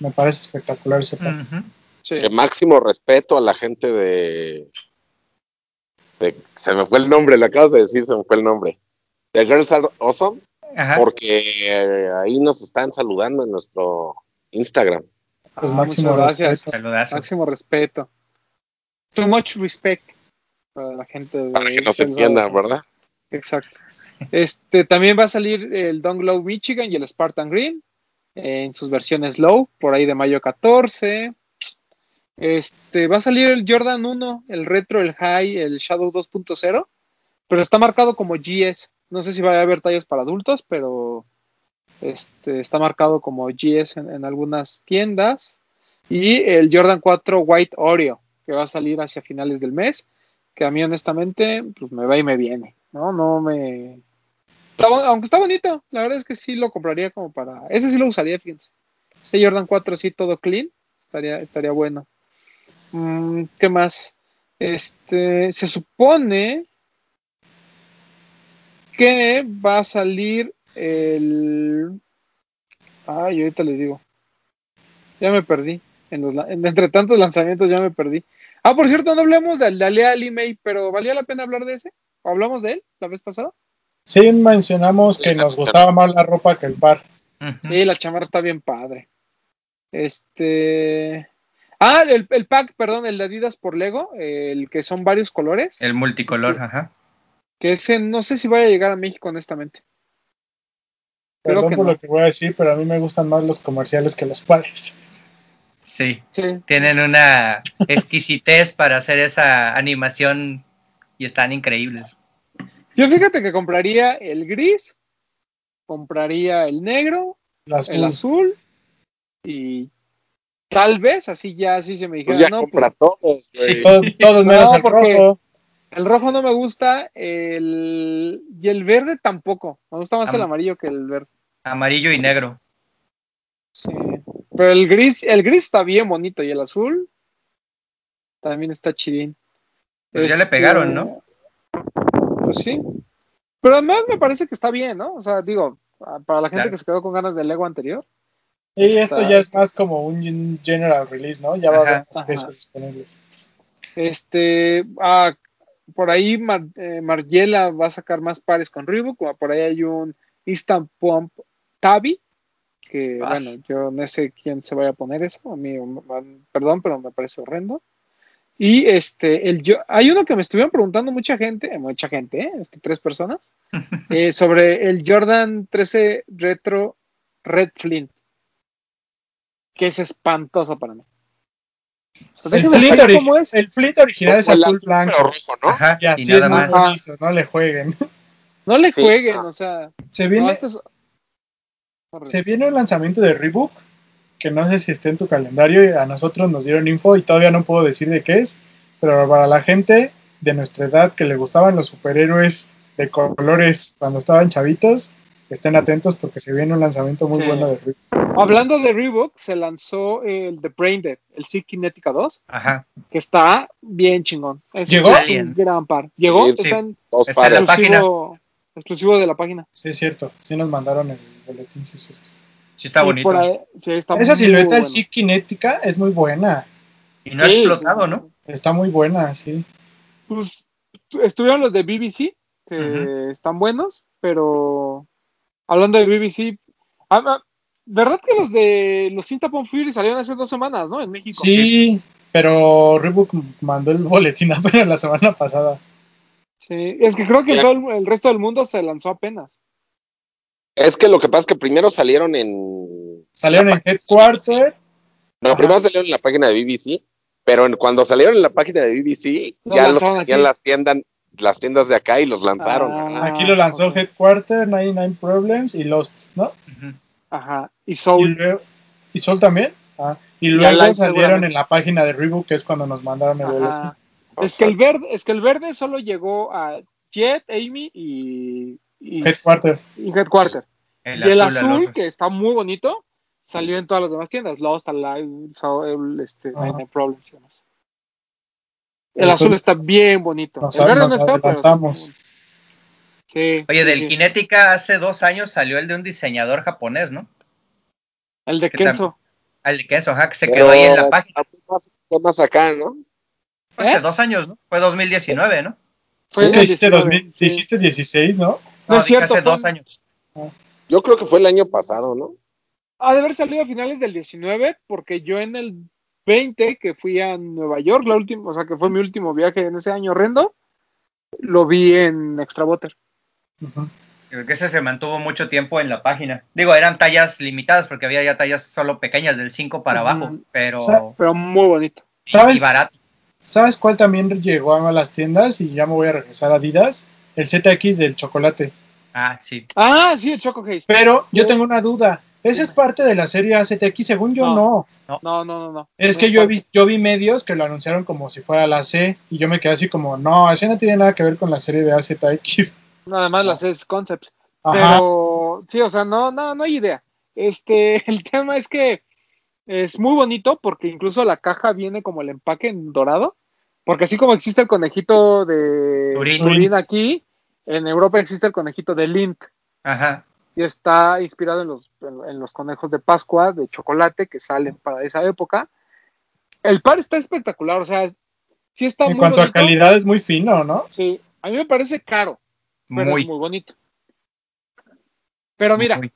me parece espectacular ese pack. Ujú. Sí. Que máximo respeto a la gente de, de- Se me fue el nombre, le acabas de decir, se me fue el nombre. De Girls Are Awesome, Ajá. porque eh, ahí nos están saludando en nuestro Instagram. Pues Ah, máximo gracias. respeto. Saludazo. Máximo respeto. Too much respect para la gente de Para que no se Girls entienda, Are Awesome. ¿verdad? Exacto. Este también va a salir el Don Glow Michigan y el Spartan Green en sus versiones low, por ahí de mayo 14. Este va a salir el Jordan 1, el Retro, el High, el Shadow 2.0, pero está marcado como GS. No sé si va a haber tallas para adultos, pero este está marcado como GS en, algunas tiendas. Y el Jordan 4 White Oreo, que va a salir hacia finales del mes, que a mí honestamente pues me va y me viene, ¿no? No me... Aunque está bonito, la verdad es que sí lo compraría como para... Ese sí lo usaría, fíjense. Ese Jordan 4 así todo clean, estaría, estaría bueno. Mm, ¿Qué más? Este, se supone que va a salir el... Ay, ahorita les digo. Ya me perdí. En los, en- entre tantos lanzamientos ya me perdí. Ah, por cierto, no hablemos del de Alea Limei, pero ¿valía la pena hablar de ese? ¿O hablamos de él la vez pasada? Sí, mencionamos que nos gustaba más la ropa que el par. Ujú. Sí, la chamarra está bien padre. Este. Ah, el, el pack, perdón, el de Adidas por Lego, el que son varios colores. El multicolor, ajá. Que ese no sé si vaya a llegar a México, honestamente. Creo Perdón que por no. lo que voy a decir, pero a mí me gustan más los comerciales que los pares. Sí. Sí. Tienen una exquisitez para hacer esa animación y están increíbles. Yo fíjate que compraría el gris, compraría el negro, el azul y tal vez así ya así se me dijera, Pues ya no, compra pues, todos, güey. todos, todos [laughs] menos No, el porque- rojo. El rojo no me gusta, el y el verde tampoco. Me gusta más el Am- amarillo que el verde. Amarillo y negro. Sí. Pero el gris, el gris está bien bonito y el azul también está chidín. Pues ya le pegaron, ¿no? Pues sí. Pero además me parece que está bien, ¿no? O sea, digo, para la gente Claro. que se quedó con ganas del Lego anterior. Y Está- esto ya es más como un gen- general release, ¿no? Ya va a haber más ajá. piezas disponibles. Este, ah, por ahí Mar- eh, Margiela va a sacar más pares con Reebok. Por ahí hay un Instant Pump Tabi. Que Vas. bueno, yo no sé quién se vaya a poner eso. A mí, perdón, pero me parece horrendo. Y este, el yo, hay uno que me estuvieron preguntando mucha gente, mucha gente, ¿eh? Este, tres personas, [laughs] eh, sobre el Jordan 13 Retro Red Flint, que es espantoso para mí. El cómo es. el Fleet original es el azul azul, blanco. pero rojo, ¿no? Ajá. Y Y, así nada es muy más. Bonito, no le jueguen. [laughs] No le Sí, jueguen, o sea, Se no, viene, este es- se viene un lanzamiento de Reebok que no sé si esté en tu calendario y a nosotros nos dieron info y todavía no puedo decir de qué es, pero para la gente de nuestra edad que le gustaban los superhéroes de colores cuando estaban chavitos, estén atentos porque se viene un lanzamiento muy Sí. bueno de Reebok. Hablando de Reebok, se lanzó el The Brain Dead, el Sea Kinetica 2, Ajá. que está bien chingón. ¿Llegó? Es un Alien. gran par. Llegó, Sí, está en Dos Está en pares. la página. exclusivo, de la página. Sí, es cierto, sí nos mandaron el boletín, sí es cierto. Sí, está Sí, bonito. por ahí- sí, está Esa muy silueta bueno. del sí Kinética es muy buena, Y no ha explotado, sí, ¿no? está muy buena, sí. Pues estuvieron los de BBC, que están buenos, pero hablando de BBC, ah, ah, ¿verdad que los de los Sintapon Fury salieron hace dos semanas, ¿no? En México. Sí, pero Reebok mandó el boletín [laughs] apenas la semana pasada. Sí, es que creo que todo el, el resto del mundo se lanzó apenas. Es que lo que pasa es que primero salieron en. Salieron en Headquarter. No, Ajá. primero salieron en la página de BBC, pero en- cuando salieron en la página de BBC, ya los tenían las tiendas, las tiendas de acá y los lanzaron. Ah. Aquí lo lanzó ok. Headquarter, 99 Problems y Lost, ¿no? Ajá. Y Y, Soul. luego, ¿y Sol también. Ah, y Alive luego salieron en la página de Reebok, que es cuando nos mandaron el boletín. Ajá. O Es que el verde, es que el verde solo llegó a Jet, Amy y, y, Headquarter. y Headquarter. El y el azul, azul, el oso. que está muy bonito, salió en todas las demás tiendas. Lost, Alive, So- el, este, Ajá. 99 Problems y demás. El azul está bien bonito. nos- el verde nos no está, pero adelantamos. bonito. Sí. Oye, sí, del sí. Kinetica hace dos años salió el de un diseñador japonés, ¿no? El de. Kenzo. El de Kenzo, ajá, que se pero quedó ahí en la página. fue más- acá, ¿no? Fue hace ¿Eh? dos años, ¿no? Fue 2019, ¿no? Fue el dijiste, 19, 2000 sí. dijiste 16, ¿no? No No, es cierto, hace fue- dos años. Yo creo que fue el año pasado, ¿no? Ha de haber salido a finales del 19, porque yo en el 20, que fui a Nueva York, la última, o sea, que fue mi último viaje en ese año horrendo, lo vi en Extra Butter. Ujú. Creo que ese se mantuvo mucho tiempo en la página. Digo, eran tallas limitadas porque había ya tallas solo pequeñas del 5 para abajo, pero Pero muy bonito. ¿Sabes, y barato. ¿Sabes cuál también llegó a las tiendas? Y ya me voy a regresar a Adidas. El ZX del chocolate. Ah, sí. Ah, sí, el Choco Haze. Pero yo tengo una duda. ¿Esa es parte de la serie AZX? Según yo, No. no. No, no, no, no. Es No que yo vi, yo vi medios que lo anunciaron como si fuera la C. Y yo me quedé así como, no, eso no tiene nada que ver con la serie de AZX. [laughs] Nada más las es concepts. Ajá. Pero sí, o sea, no, no, no hay idea. Este, [laughs] el tema es que es muy bonito porque incluso la caja viene como el empaque en dorado. Porque así como existe el conejito de Turín. Turín aquí, en Europa existe el conejito de Lint. Ajá. Y está inspirado en los, en, en los conejos de Pascua de chocolate que salen para esa época. El par está espectacular, o sea, sí está En muy cuanto bonito. a calidad es muy fino, ¿no? Sí, a mí me parece caro, pero Muy. es muy bonito. Pero mira, muy.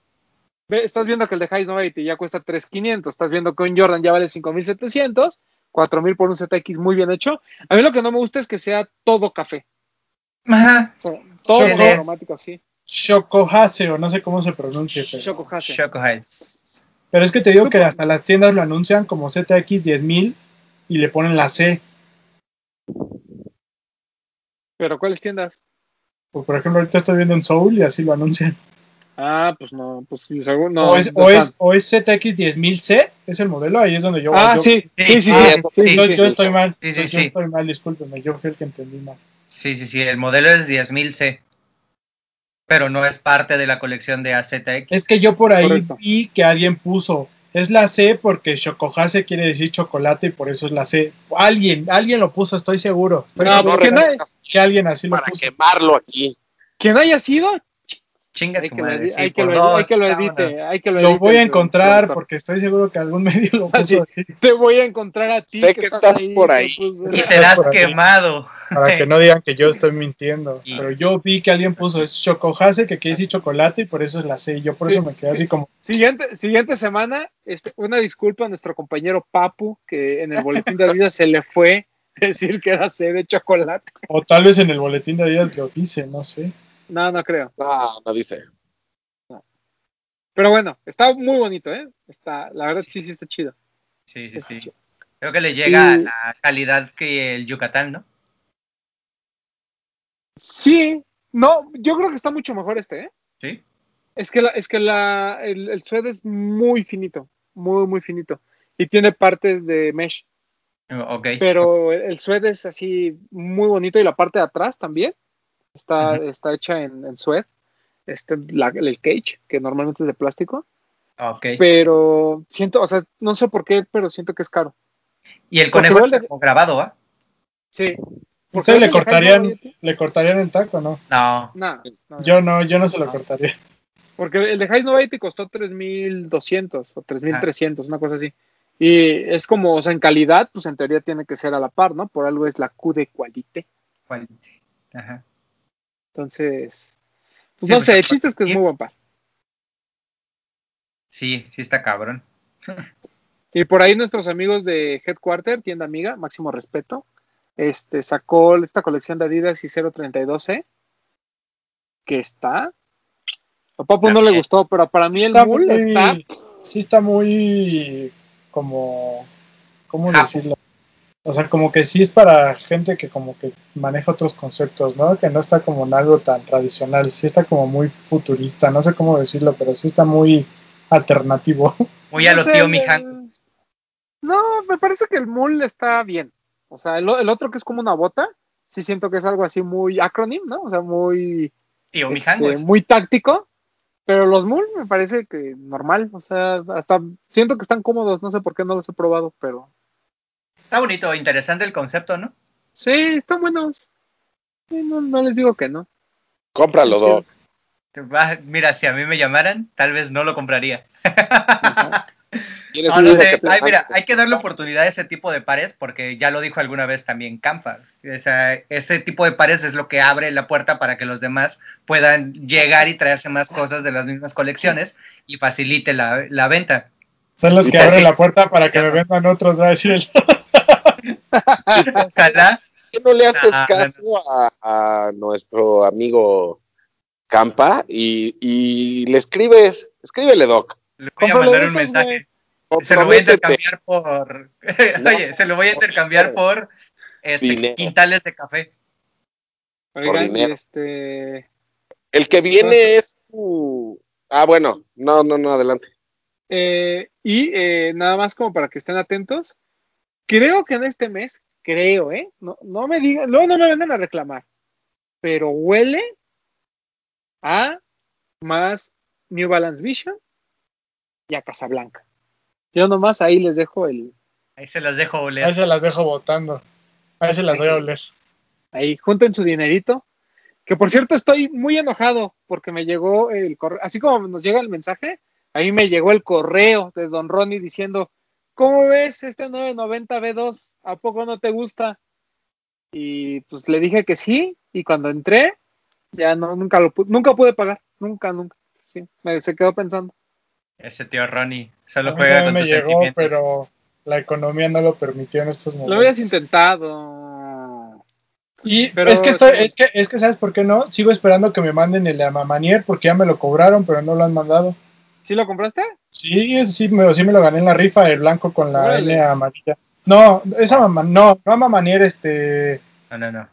Ve, estás viendo que el de Highs Novelty ya cuesta 3.500, estás viendo que un Jordan ya vale 5.700, 4.000 por un ZX muy bien hecho. A mí lo que no me gusta es que sea todo café, Ajá. o sea, todo Sí, de- aromático así. Chocohase, o no sé cómo se pronuncia. Pero, Choco Hase. Choco Heights. pero es que te digo que hasta las tiendas lo anuncian como ZX 10000 y le ponen la C. Pero ¿cuáles tiendas? Pues, por ejemplo, ahorita estoy viendo en Soul y así lo anuncian. Ah, pues no, pues seguro no. o, es, no o, es, o es ZX 10000C, es el modelo, ahí es donde yo ah, yo- sí, sí, sí, sí, Ah, sí, eso sí, Yo, sí, yo sí. estoy mal. Sí, sí, yo sí. estoy mal, discúlpeme, yo fui el que entendí mal. Sí, sí, sí. El modelo es 10.000 C. Pero no es parte de la colección de AZX. Es que yo por ahí Correcto. vi que alguien puso, es la C porque Chocohase quiere decir chocolate y por eso es la C. Alguien, alguien lo puso, estoy seguro. Estoy No, seguro pues que no es- que alguien así lo para puso. quemarlo aquí. Quien haya sido, Chinga hay tu que, lo, madre. Sí, hay, que lo, dos, hay que lo vámonos. edite, hay que lo Lo edite voy a encontrar porque estoy seguro que algún [laughs] medio lo puso así. te voy a encontrar a ti Sé que estás por que ahí. Y serás quemado. Para que no digan que yo estoy mintiendo. [laughs] Y- Pero yo vi que alguien puso es Chocohase, que quiere decir chocolate y por eso es la C. Y yo por Sí, eso me quedé sí. así como, Siguiente, siguiente semana, este, una disculpa a nuestro compañero Papu, que en el boletín de Adidas se le fue [laughs] decir que era C de chocolate. o tal vez en el boletín de días lo dice, no sé. No, no creo. No, no dice. Pero bueno, está muy bonito, ¿eh? Está, la verdad sí, sí está chido. Sí, sí, Está sí. chido. Creo que le llega Y- la calidad que el Yucatán, ¿no? Sí, no, yo creo que está mucho mejor este, ¿eh? Sí. Es que, la, es que la, el, el suede es muy finito, muy, muy finito. Y tiene partes de mesh, Ok. pero el, el suede es así muy bonito y la parte de atrás también está, está hecha en, en suede. Este, la- el cage, que normalmente es de plástico. Ok. Pero siento, o sea, no sé por qué, pero siento que es caro. Y el conejo está como grabado, ¿ah? Sí. ¿Ustedes le ¿sabes el de High cortarían, Novelty? le cortarían el taco no? No. No, no, Yo no, yo no se lo No. cortaría. Porque el de High Novelty costó 3.200 o 3.300, una cosa así. Y es como, o sea, en calidad, pues en teoría tiene que ser a la par, ¿no? Por algo es la Q de Qualité. ¿Cuál? Ajá. Entonces, pues Sí, no pues, sé, el chiste es que es muy buen par. Sí, sí está cabrón. Y por ahí nuestros amigos de Headquarter, tienda amiga, máximo respeto, este sacó esta colección de Adidas y 032C, que está. A Papu no le gustó, pero para mí el Bull muy- está. Sí está muy como... ¿Cómo Japo. decirlo? O sea, como que sí es para gente que como que maneja otros conceptos, ¿no? Que no está como en algo tan tradicional, sí está como muy futurista, no sé cómo decirlo, pero sí está muy alternativo. [laughs] Muy a lo tío el- Mijan. No, me parece que el Mul está bien. O sea, el, el otro que es como una bota, sí siento que es algo así muy acronym, ¿no? O sea, muy, Tío este, muy táctico. Pero los Mul me parece que normal. O sea, hasta siento que están cómodos. No sé por qué no los he probado, pero Está bonito, interesante el concepto, ¿no? sí, están buenos. No, no les digo que no. Cómpralo, Sí. Doc. Mira, si a mí me llamaran, tal vez no lo compraría. Ajá. [laughs] ¿Quieres No, no sé. Ay, mira, hay que darle oportunidad a ese tipo de pares porque ya lo dijo alguna vez también Campa. O sea, ese tipo de pares es lo que abre la puerta para que los demás puedan llegar y traerse más cosas de las mismas colecciones y facilite la, la venta. Son los que abren sí. la puerta para que me vendan otros, va a decir el... [laughs] Ojalá. ¿Por qué no le haces Ah, caso a, a nuestro amigo Campa y, y le escribes? Escríbele, Doc. Le voy a mandar un mensaje. Se lo voy a intercambiar por. [laughs] No, Oye, se lo voy a intercambiar por este, quintales de café. Oigan, este. El que viene es tu... Ah, bueno, no, no, no, adelante. eh, y eh, nada más como para que estén atentos. Creo que en este mes, creo, ¿eh? No, no me digan, luego no me vengan a reclamar. Pero huele a más New Balance Vision y a Casablanca. Yo nomás ahí les dejo el. Ahí se las dejo Ahí oler. se las dejo votando. Ahí se las Ahí voy a oler. Ahí, junten su dinerito. Que por cierto, estoy muy enojado porque me llegó el correo. Así como nos llega el mensaje, a mí me llegó el correo de Don Ronnie diciendo: ¿Cómo ves este 990 B2? ¿A poco no te gusta? Y pues le dije que sí. Y cuando entré, ya no, nunca lo pu- nunca pude pagar. Nunca, nunca. Sí, me, se quedó pensando. Ese tío Ronnie solo juega con me tus llegó, sentimientos. pero la economía no lo permitió en estos momentos. Lo habías intentado. Y Pero es que estoy, es que, es que sabes por qué no, sigo esperando que me manden el Amamanier porque ya me lo cobraron, pero no lo han mandado. ¿Sí lo compraste? Sí, sí me, sí me lo gané en la rifa, el blanco con la Órale. N amarilla. No, esa mamá, no, no Amamanier, este, No, no, no.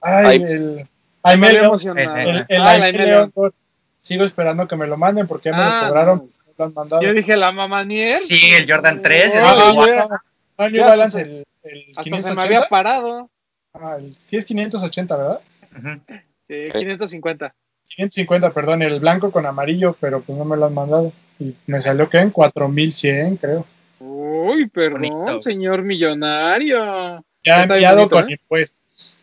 ay, Ay. el, Me había León, emocionado. el, el Ah, León, León. sigo esperando que me lo manden porque ya me Ah, lo cobraron, no. no lo han mandado. Yo dije la mamanier. Sí, el Jordan 3 es Ah, Ay, igual. ya, no, no, New Ya, Balance, hasta el, el hasta se 580. me había parado. Ah, el, sí es 580, ¿verdad? Ujú. Sí, Ok. 550. 550, perdón, el blanco con amarillo, pero pues no me lo han mandado. Y me salió que en 4100, creo. Uy, perdón, Bonito. señor millonario. Ya enviado bonito, con ¿eh? impuestos.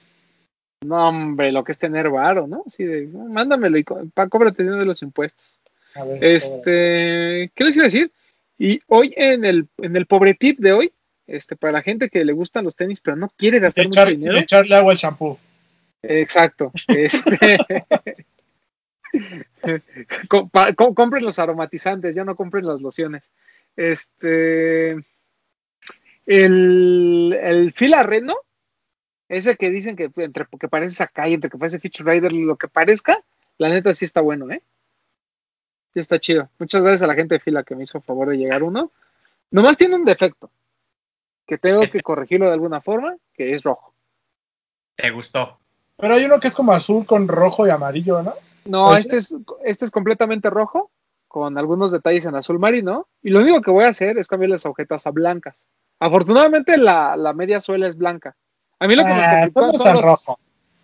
No, hombre, lo que es tener varo, ¿no? Así de, mándamelo y cóbrate de los impuestos. A ver. Este, ¿qué les iba a decir? Y hoy en el, en el pobre tip de hoy, este, para la gente que le gustan los tenis, pero no quiere gastar echar- mucho dinero. echarle agua al shampoo. Exacto. Este, [laughs] [laughs] compren los aromatizantes, ya no compren las lociones. Este. El, el fila reno, ese que dicen que entre que parece Sakai, entre que parece Feature Rider, lo que parezca, la neta sí está bueno, ¿eh? Sí está chido. Muchas gracias a la gente de fila que me hizo favor de llegar uno. Nomás tiene un defecto, que tengo que [laughs] corregirlo de alguna forma, que es rojo. Te gustó. Pero hay uno que es como azul con rojo y amarillo, ¿no? No, ¿Puede este es, este es completamente rojo, con algunos detalles en azul marino. Y lo único que voy a hacer es cambiar las agujetas a blancas. Afortunadamente la, la media suela es blanca. A mí lo que me Ah, conflictúan son los, rojo.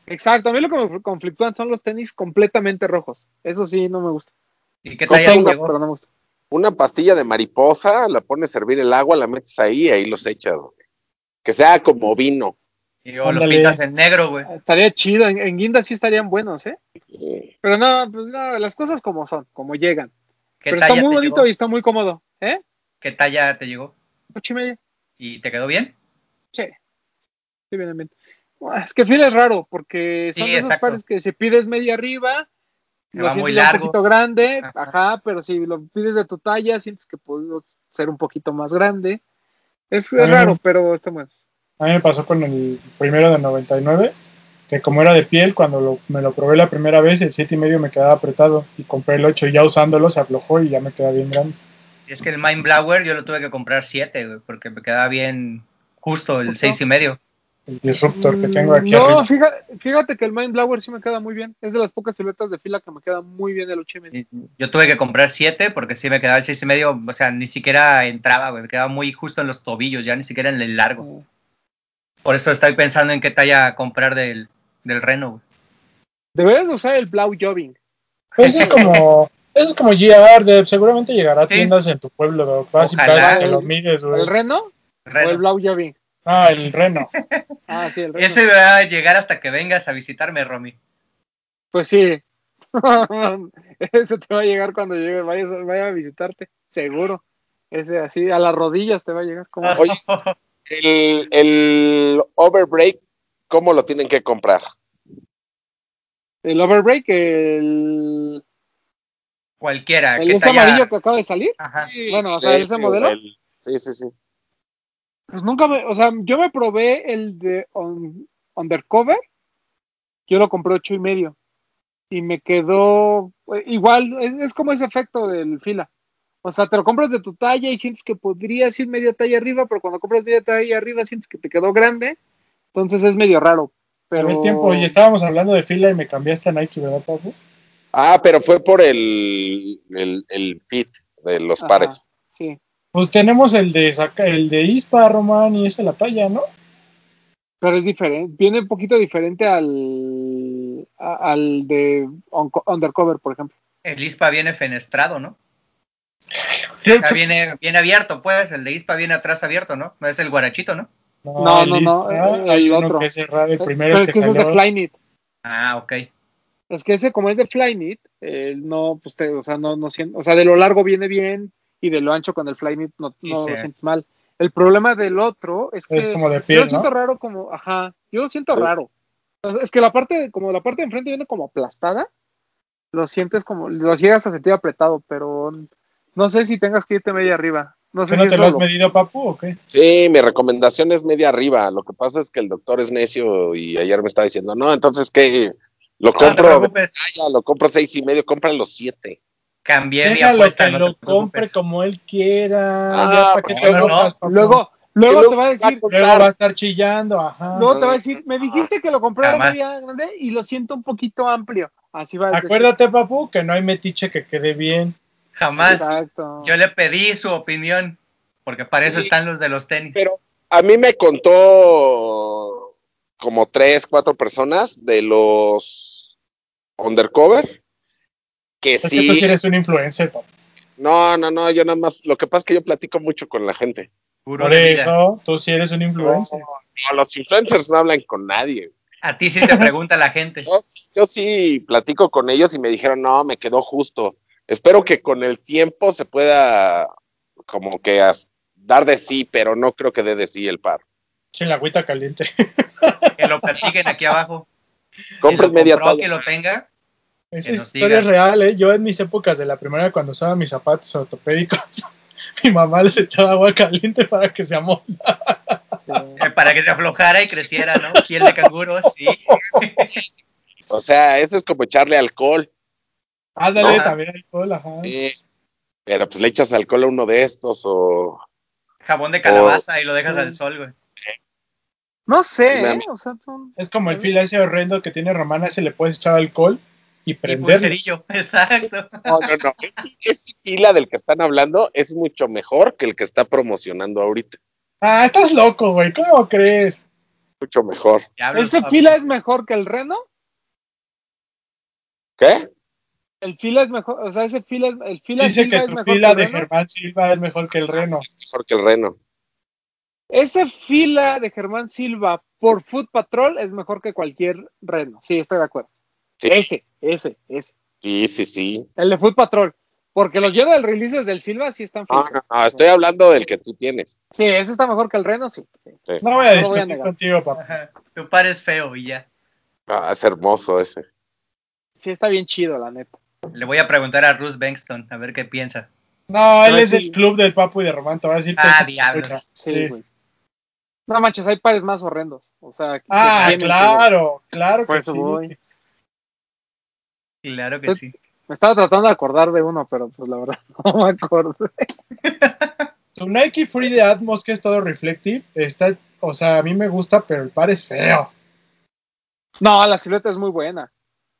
Exacto, a mí lo que me conflictúan son los tenis completamente rojos. Eso sí, no me gusta. ¿Y qué ¿Cómo talla te tengo? llegó? Pero no me gusta. Una pastilla de mariposa, la pones a hervir el agua, la metes ahí y ahí los echas. güey. Que sea como vino. Y o los Ándale. pintas en negro, güey. Estaría chido, en, en guinda sí estarían buenos, ¿eh? Pero no, pues no, las cosas como son, como llegan. ¿Qué Pero está muy te bonito llegó? y está muy cómodo, ¿eh? ¿Qué talla te llegó? Ocho y media. ¿Y te quedó bien? Sí. Sí, bien, bien. Es que fila es raro, porque son Sí, de esos pares que si pides media arriba, Se lo sientes un poquito grande, Ajá. ajá. pero si lo pides de tu talla, sientes que puede ser un poquito más grande. Es, es raro, pero está bueno. A mí me pasó con el primero de 99, que como era de piel, cuando lo- me lo probé la primera vez, el 7 y medio me quedaba apretado y compré el 8 y ya usándolo se aflojó y ya me queda bien grande. Y es que el Mind Blower yo lo tuve que comprar 7, güey, porque me quedaba bien justo el Justo. 6 y medio. El disruptor que tengo aquí no, arriba. fíjate, fíjate que el Mind Blower sí me queda muy bien. Es de las pocas siluetas de fila que me queda muy bien el 8 y medio. Y Yo tuve que comprar 7 porque sí me quedaba el 6 y medio, o sea, ni siquiera entraba, güey, me quedaba muy justo en los tobillos, ya ni siquiera en el largo. Por eso estoy pensando en qué talla comprar del, del Reno, güey. Deberías usar el Blau Jobbing. Eso es [laughs] como, eso es como GR, de, seguramente llegará a Sí. tiendas en tu pueblo, Doc. Vas y Ojalá. vas que lo mires, güey. ¿El Reno o el Blau Jobbing? Ah, el reno. [laughs] Ah, sí, el Reno. Ese va a llegar hasta que vengas a visitarme, Romy. Pues sí. [laughs] Ese te va a llegar cuando llegue, vayas, vaya a visitarte, seguro. Ese así, a las rodillas te va a llegar. como Oye. El, el overbreak, ¿cómo lo tienen que comprar? El Overbreak, el, Cualquiera. el que ese talla- amarillo que acaba de salir. Ajá. Bueno, o sea, Sí, ese sí, modelo. el- sí, sí, sí. Pues nunca me, o sea, yo me probé el de on- Undercover, yo lo compré ocho y medio y me quedó eh, igual, es, es como ese efecto del fila. O sea, te lo compras de tu talla y sientes que podrías ir media talla arriba, pero cuando compras media talla arriba sientes que te quedó grande, entonces es medio raro. Pero ver, tiempo, y estábamos hablando de fila y me cambiaste a Nike, ¿verdad, Papu? Ah, pero fue por el, el, el fit de los Ajá, pares. Sí, Pues tenemos el de el de ISPA, Román, y esa es la talla, ¿no? pero es diferente, viene un poquito diferente al, al de Undercover, por ejemplo. El ISPA viene fenestrado, ¿no? Viene, viene abierto, pues. El de ISPA viene atrás abierto, ¿no? No es el guarachito, ¿no? No, el no, no, ISPA, el hay uno otro. que es cerrado, el primero pero es que ese es de. Flyknit. Ah, ok. Es que ese, como es de Flyknit, eh, no, pues te, o sea, no, no siento, o sea, de lo largo viene bien y de lo ancho con el Flyknit no, no sí. lo sientes mal. El problema del otro es que Es como de yo lo siento ¿no? raro como, ajá, yo lo siento Sí. raro. Es que la parte, como la parte de enfrente viene como aplastada, lo sientes como, lo llegas a sentir apretado, pero no sé si tengas que irte media arriba. No sé ¿Que no te lo has lo- medido, Papu, o qué? Sí, mi recomendación es media arriba. Lo que pasa es que el doctor es necio y ayer me estaba diciendo, no, entonces que lo compro, talla, lo compro seis y medio, compra los siete. Cambié mi Déjalo apuesta, que no lo te compre como él quiera. Ah, ya, ¿para qué te no, no, enojas, Papu? Luego, luego te va a decir, contar. Luego va a estar chillando, ajá. luego te va a decir, me dijiste que lo comprara Jamás. media grande y lo siento un poquito amplio. Así va a decir. Acuérdate, Papu, que no hay metiche que quede bien. Jamás. Exacto. Yo le pedí su opinión, porque para eso Sí. están los de los tenis. Pero a mí me contó como tres, cuatro personas de los undercover que Es sí. que tú sí eres un influencer. No, no, no, yo nada más. Lo que pasa es que yo platico mucho con la gente. Puro Por eso, tú sí eres un influencer. No, los influencers no hablan con nadie. A ti sí te pregunta la [laughs] gente. Yo, yo sí platico con ellos y me dijeron, no, me quedó justo. Espero que con el tiempo se pueda como que dar de sí, pero no creo que dé de sí el par. Sin la agüita caliente. Que lo platiquen aquí abajo. [laughs] Compren media compró, que lo tenga. Esa historia es real, ¿eh? Yo en mis épocas de la primera, cuando usaba mis zapatos ortopédicos, [laughs] mi mamá les echaba agua caliente para que se amolda. Sí. eh, para que se aflojara y creciera, ¿no? Piel de canguro, sí. [laughs] O sea, eso es como echarle alcohol. Ándale, también alcohol, ajá. Sí. Pero pues le echas alcohol a uno de estos o... Jabón de calabaza y lo dejas al sol, güey. No sé, ¿eh? O sea, tú- Es como el fila ese horrendo que tiene Romana, ese le puedes echar alcohol y Y prenderlo. pulserillo, [laughs] exacto. No, no, no. Ese- fila del que están hablando es mucho mejor que el que está promocionando ahorita. Ah, estás loco, güey, ¿cómo crees? Mucho mejor. ¿Ese fila es mejor que el Reno? ¿Qué? El fila es mejor, o sea, ese fila, es- el fila Dice Silva que es tu mejor fila que el de Reno. Germán Silva es mejor que el Reno. Mejor que el Reno. Ese fila de Germán Silva por Foot Patrol es mejor que cualquier Reno. Sí, estoy de acuerdo. Sí. Ese, ese, ese. Sí, sí, sí. El de Foot Patrol. Porque los Jordan releases del Silva sí están No, feos. no, no, estoy hablando del que tú tienes. Sí, ese está mejor que el Reno, sí. No voy a No voy discutir negar. contigo, papá. Tu par es feo y ya. Ah, es hermoso ese. Sí, está bien chido, la neta. Le voy a preguntar a Bruce Bengston a ver qué piensa. No, él Pero es sí. del club del Papu y de Román, te voy a decir que Ah, diablos. Sí, sí. güey. No manches, hay pares más horrendos. O sea, que Ah, claro, claro Por que eso sí. voy. Claro que Pues- sí. Me estaba tratando de acordar de uno, pero pues la verdad [laughs] no me acuerdo. Tu Nike Free de Atmos, que es todo reflective, está, o sea, a mí me gusta, pero el par es feo. No, la silueta es muy buena.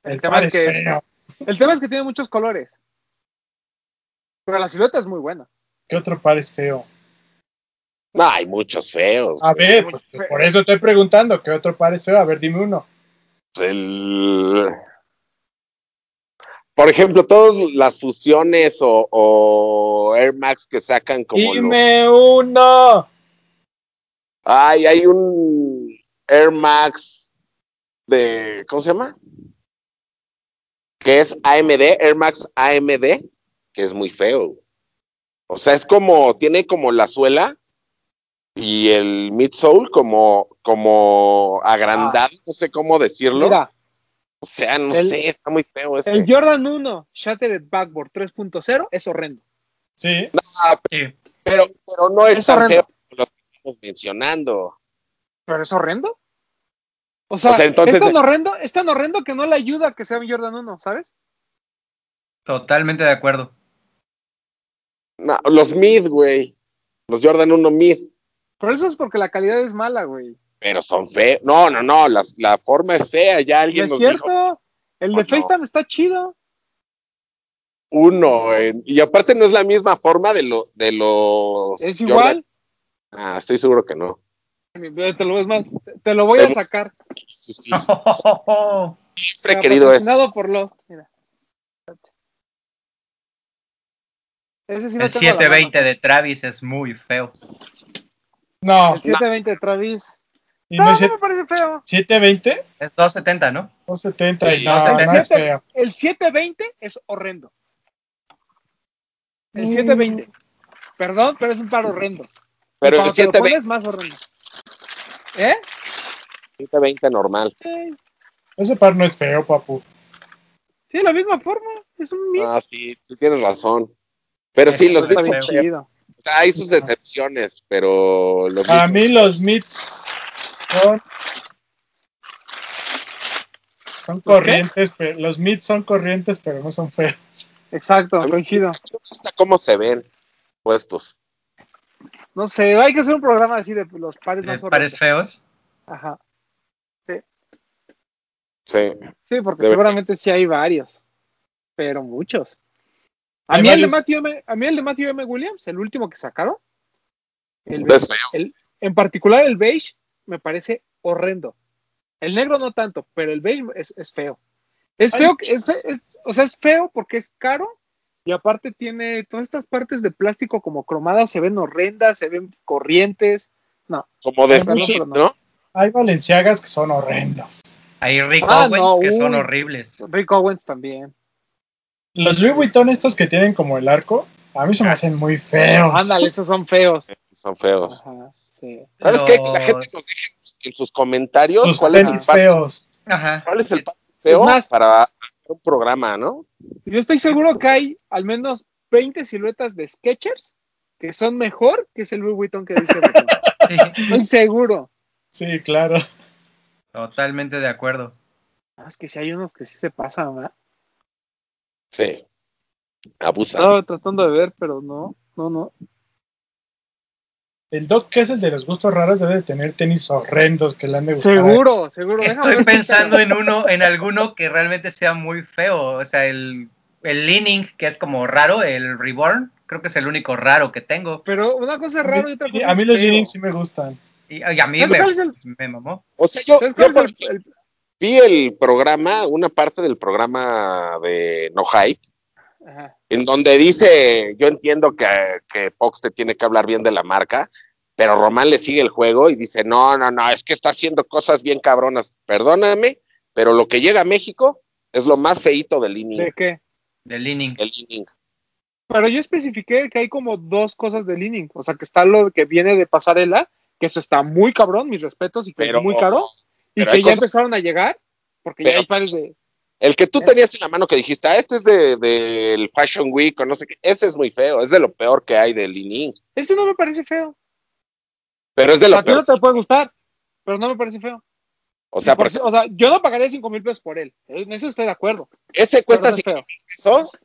El, El tema par es es que feo. El tema es que tiene muchos colores. Pero la silueta es muy buena. ¿Qué otro par es feo? No, hay muchos feos. A güey. ver, pues, feo. por eso estoy preguntando, ¿qué otro par es feo? A ver, dime uno. El- Por ejemplo, todas las fusiones o, o Air Max que sacan como lo- Dime uno. Ay, hay un Air Max de. ¿Cómo se llama? Que es AMD, Air Max AMD, que es muy feo. O sea, es como. Tiene como la suela y el midsole como, como agrandado, no sé cómo decirlo. Mira, o sea, no el- sé, está muy feo ese. el Jordan 1 Shattered Backboard 3.0 es horrendo. Sí, Ah, Sí. pero, pero no es, Es tan horrendo. feo como lo que estamos mencionando. ¿Pero es horrendo? O sea, O sea, entonces- es, tan horrendo, es tan horrendo que no le ayuda a que sea un Jordan 1, ¿sabes? Totalmente de acuerdo. No, los mid, güey. Los Jordan 1 mid. Pero eso es porque la calidad es mala, güey. Pero son feos. No, no, no, las- la forma es fea. Ya Y alguien es nos cierto, dijo el Oh, de no. FaceTime está chido. uno. en- y aparte no es la misma forma de, lo, de los. Es Jordan. igual. Ah, estoy seguro que no. Te lo, es más, te lo voy a sacar. Sí, sí. Oh, [laughs] Siempre he querido eso. por los. Mira. Ese sí no el tengo a la 720 mano. de Travis es muy feo. no. El 720 de Travis. ¿Y No, no no es me parece feo. 720? Es 270, ¿no? 270. Sí, no, 270. no es feo. El 720 es horrendo. El Mm. 720. Perdón, pero es un par horrendo. Pero el te lo 720, pones, más horrendo. ¿Eh? 720 normal. Sí, Ese par no es feo, papu. Sí, la misma forma. Es un mid. Ah, sí, sí tienes razón. Pero sí, los está son chido. O sea, hay sus decepciones, pero los Para mid mí los mids son... Son corrientes, pero los mids son corrientes, pero no son feos. Exacto, A coincido. gusta cómo se ven puestos. No sé, hay que hacer un programa así de los pares De más pares feos. Ajá. Sí. Sí, porque Debe- seguramente sí hay varios. Pero muchos. A mí, el de. Matthew M, a mí el de Matthew M. Williams, el último que sacaron, el beige, en particular el beige, me parece horrendo. El negro no tanto, pero el beige es, es feo. Es feo, que- es, es- o sea, es feo porque es caro y aparte tiene todas estas partes de plástico como cromadas, se ven horrendas, se ven corrientes. No, Como de Hay no. ¿no? Hay valenciagas que son horrendos. Hay Rick Ah, Owens no, que son horribles. Rick Owens también. Los Louis Vuitton estos que tienen como el arco, a mí se me hacen muy feos. Ándale, esos son feos. Son feos. Ajá, sí. ¿Sabes qué? Que la gente Los- nos deje en sus comentarios Sus cuál es el feos. Ajá. cuál es el par feo Es más- para hacer un programa, ¿no? Yo estoy seguro que hay al menos 20 siluetas de Skechers que son mejor que ese Louis Vuitton que dice. Sí, [laughs] Estoy seguro. Sí, claro. Totalmente de acuerdo. Ah, Es que si hay unos que sí se pasan, ¿verdad? Sí. Abusan. Estaba tratando de ver, pero no, no, no. El Doc, que es el de los gustos raros, debe de tener tenis horrendos que le han de gustar. Seguro, seguro. Estoy pensando en uno, en alguno que realmente sea muy feo. O sea, el, el leaning, que es como raro, el reborn, creo que es el único raro que tengo. Pero una cosa es A mí, raro y otra cosa a mí es los jeans sí me gustan. Y, y a mí ¿Sabes me, el- me mamó. O sea, yo, ¿Sabes yo cuál es por- el- el- vi el programa, una parte del programa de No Hype, Ajá. en donde dice, yo entiendo que, que Fox te tiene que hablar bien de la marca, pero Román le sigue el juego y dice, no, no, no, es que está haciendo cosas bien cabronas. Perdóname, pero lo que llega a México es lo más feito del inning. ¿De qué? Del leaning. El inning. Pero yo especifiqué que hay como dos cosas de leaning. O sea, que está lo que viene de pasarela, que eso está muy cabrón, mis respetos, y que Pero- es muy caro. Y que ya cosas- empezaron a llegar, porque Pero- ya hay pares de. El que tú ¿Eh? tenías en la mano que dijiste, ah, este es de- del Fashion Week o no sé qué, ese es muy feo, es de lo peor que hay de Lining, Este no me parece feo. pero es de O sea, lo a ti no peor. te puede gustar, pero no me parece feo. O sea, Por- o sea, yo no pagaría 5 mil pesos por él. En eso estoy de acuerdo. ese cuesta no es 5 feo. pesos.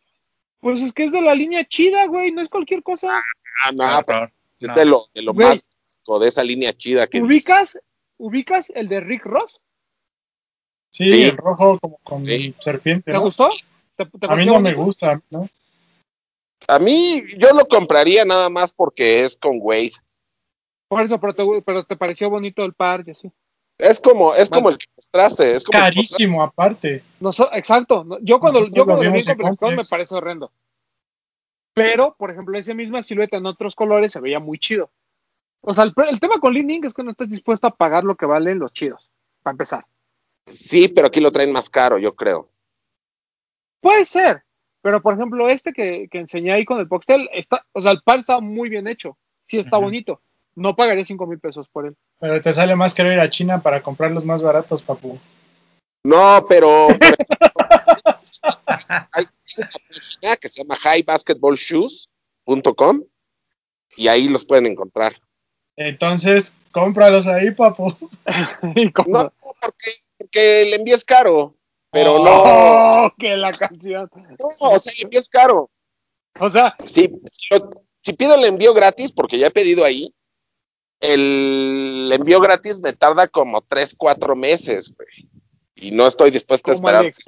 Pues es que es de la línea chida, güey, no es cualquier cosa. Ah, no, No, pero es de lo, de lo Güey. más básico de esa línea chida que ¿Ubicas, ubicas el de Rick Ross? Sí, Sí. el rojo como con Sí. serpiente. ¿Te ¿no? gustó? ¿Te, te A mí no me gusta, ¿no? A mí, yo lo compraría nada más porque es con Wade. Por eso, pero te, pero te pareció bonito el par y así. Es como, es como el que mostraste, es como Carísimo aparte. No so- exacto. no, Yo cuando, Nosotros yo lo cuando lo vi Con me parece horrendo. Pero, por ejemplo, esa misma silueta en otros colores se veía muy chido. O sea, el, tema con Leaning es que no estás dispuesto a pagar lo que valen los chidos, para empezar. Sí, pero aquí lo traen más caro, yo creo. Puede ser, pero por ejemplo, este que, que enseñé ahí con el Poxtel, está, o sea, el par está muy bien hecho. Sí está bonito. No pagaría 5 mil pesos por él. Pero te sale más caro ir a China para comprar los más baratos, papu. No, pero [laughs] hay una página que se llama highbasketballshoes.com y ahí los pueden encontrar. Entonces, cómpralos ahí, papu. [laughs] No, porque, porque el envío es caro, pero ¡Oh! que la canción. no, o sea, el envío es caro. O sea, Si, si, lo- si pido el envío gratis, porque ya he pedido ahí, el envío gratis me tarda como 3, 4 meses, güey. Y no estoy dispuesto a esperar meses.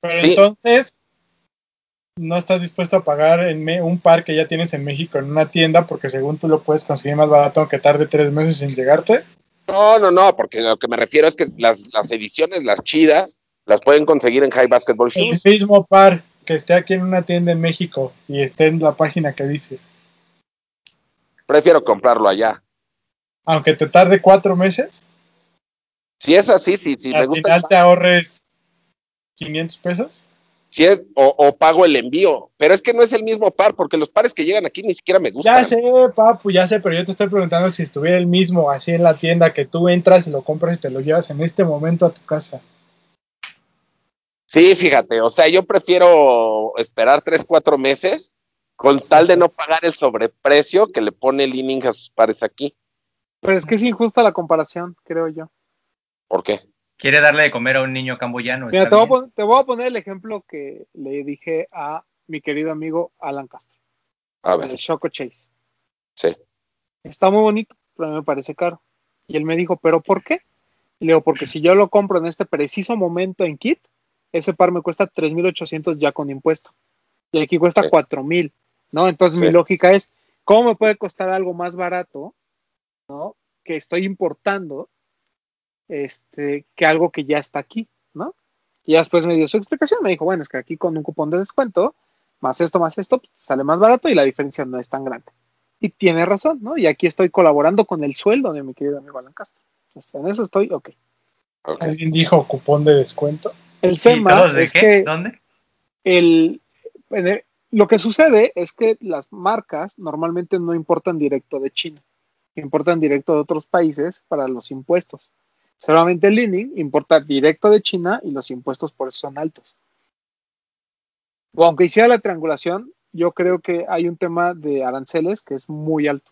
Pero Sí. entonces, no estás dispuesto a pagar en me- un par que ya tienes en México en una tienda porque según tú lo puedes conseguir más barato aunque tarde tres meses en llegarte. No, no, no, porque lo que me refiero es que las, las ediciones, las chidas, las pueden conseguir en High Basketball El Shoes. mismo par que esté aquí en una tienda en México y esté en la página que dices. Prefiero comprarlo allá. Aunque te tarde cuatro meses, Si es así, si, si me al gusta, el final te ahorres 500 pesos. Si es, o, o pago el envío. Pero es que no es el mismo par, porque los pares que llegan aquí ni siquiera me gustan. Ya sé, papu, ya sé, pero yo te estoy preguntando si estuviera el mismo así en la tienda que tú entras y lo compras y te lo llevas en este momento a tu casa. Sí, fíjate, o sea, yo prefiero esperar tres, cuatro meses con tal de no pagar el sobreprecio que le pone Leaning a sus pares aquí. pero es que es injusta la comparación, creo yo. ¿Por qué? Quiere darle de comer a un niño camboyano. Mira, te voy, a bien. pon- te voy a poner el ejemplo que le dije a mi querido amigo Alan Castro, A el ver, Choco Chase. sí. Está muy bonito, pero a mí me parece caro. Y él me dijo, ¿pero por qué? Y le digo, porque si yo lo compro en este preciso momento en kit, ese par me cuesta 3.800 ya con impuesto. Y aquí cuesta Sí. 4.000, ¿no? Entonces mi lógica es, ¿cómo me puede costar algo más barato, ¿no? Que estoy importando, este, que algo que ya está aquí, ¿no? Y ya después me dio su explicación, me dijo, bueno, es que aquí con un cupón de descuento, más esto, más esto, pues, sale más barato y la diferencia no es tan grande. Y tiene razón, ¿no? Y aquí estoy colaborando con el sueldo de mi querido amigo Alan Castro. Entonces, en eso estoy, ok. ok. Alguien dijo cupón de descuento. El Sí, tema ¿todos de es qué? que ¿Dónde? el, en el- lo que sucede es que las marcas normalmente no importan directo de China, importan directo de otros países para los impuestos. Solamente el Leaning importa directo de China y los impuestos por eso son altos. O aunque hiciera la triangulación, yo creo que hay un tema de aranceles que es muy alto.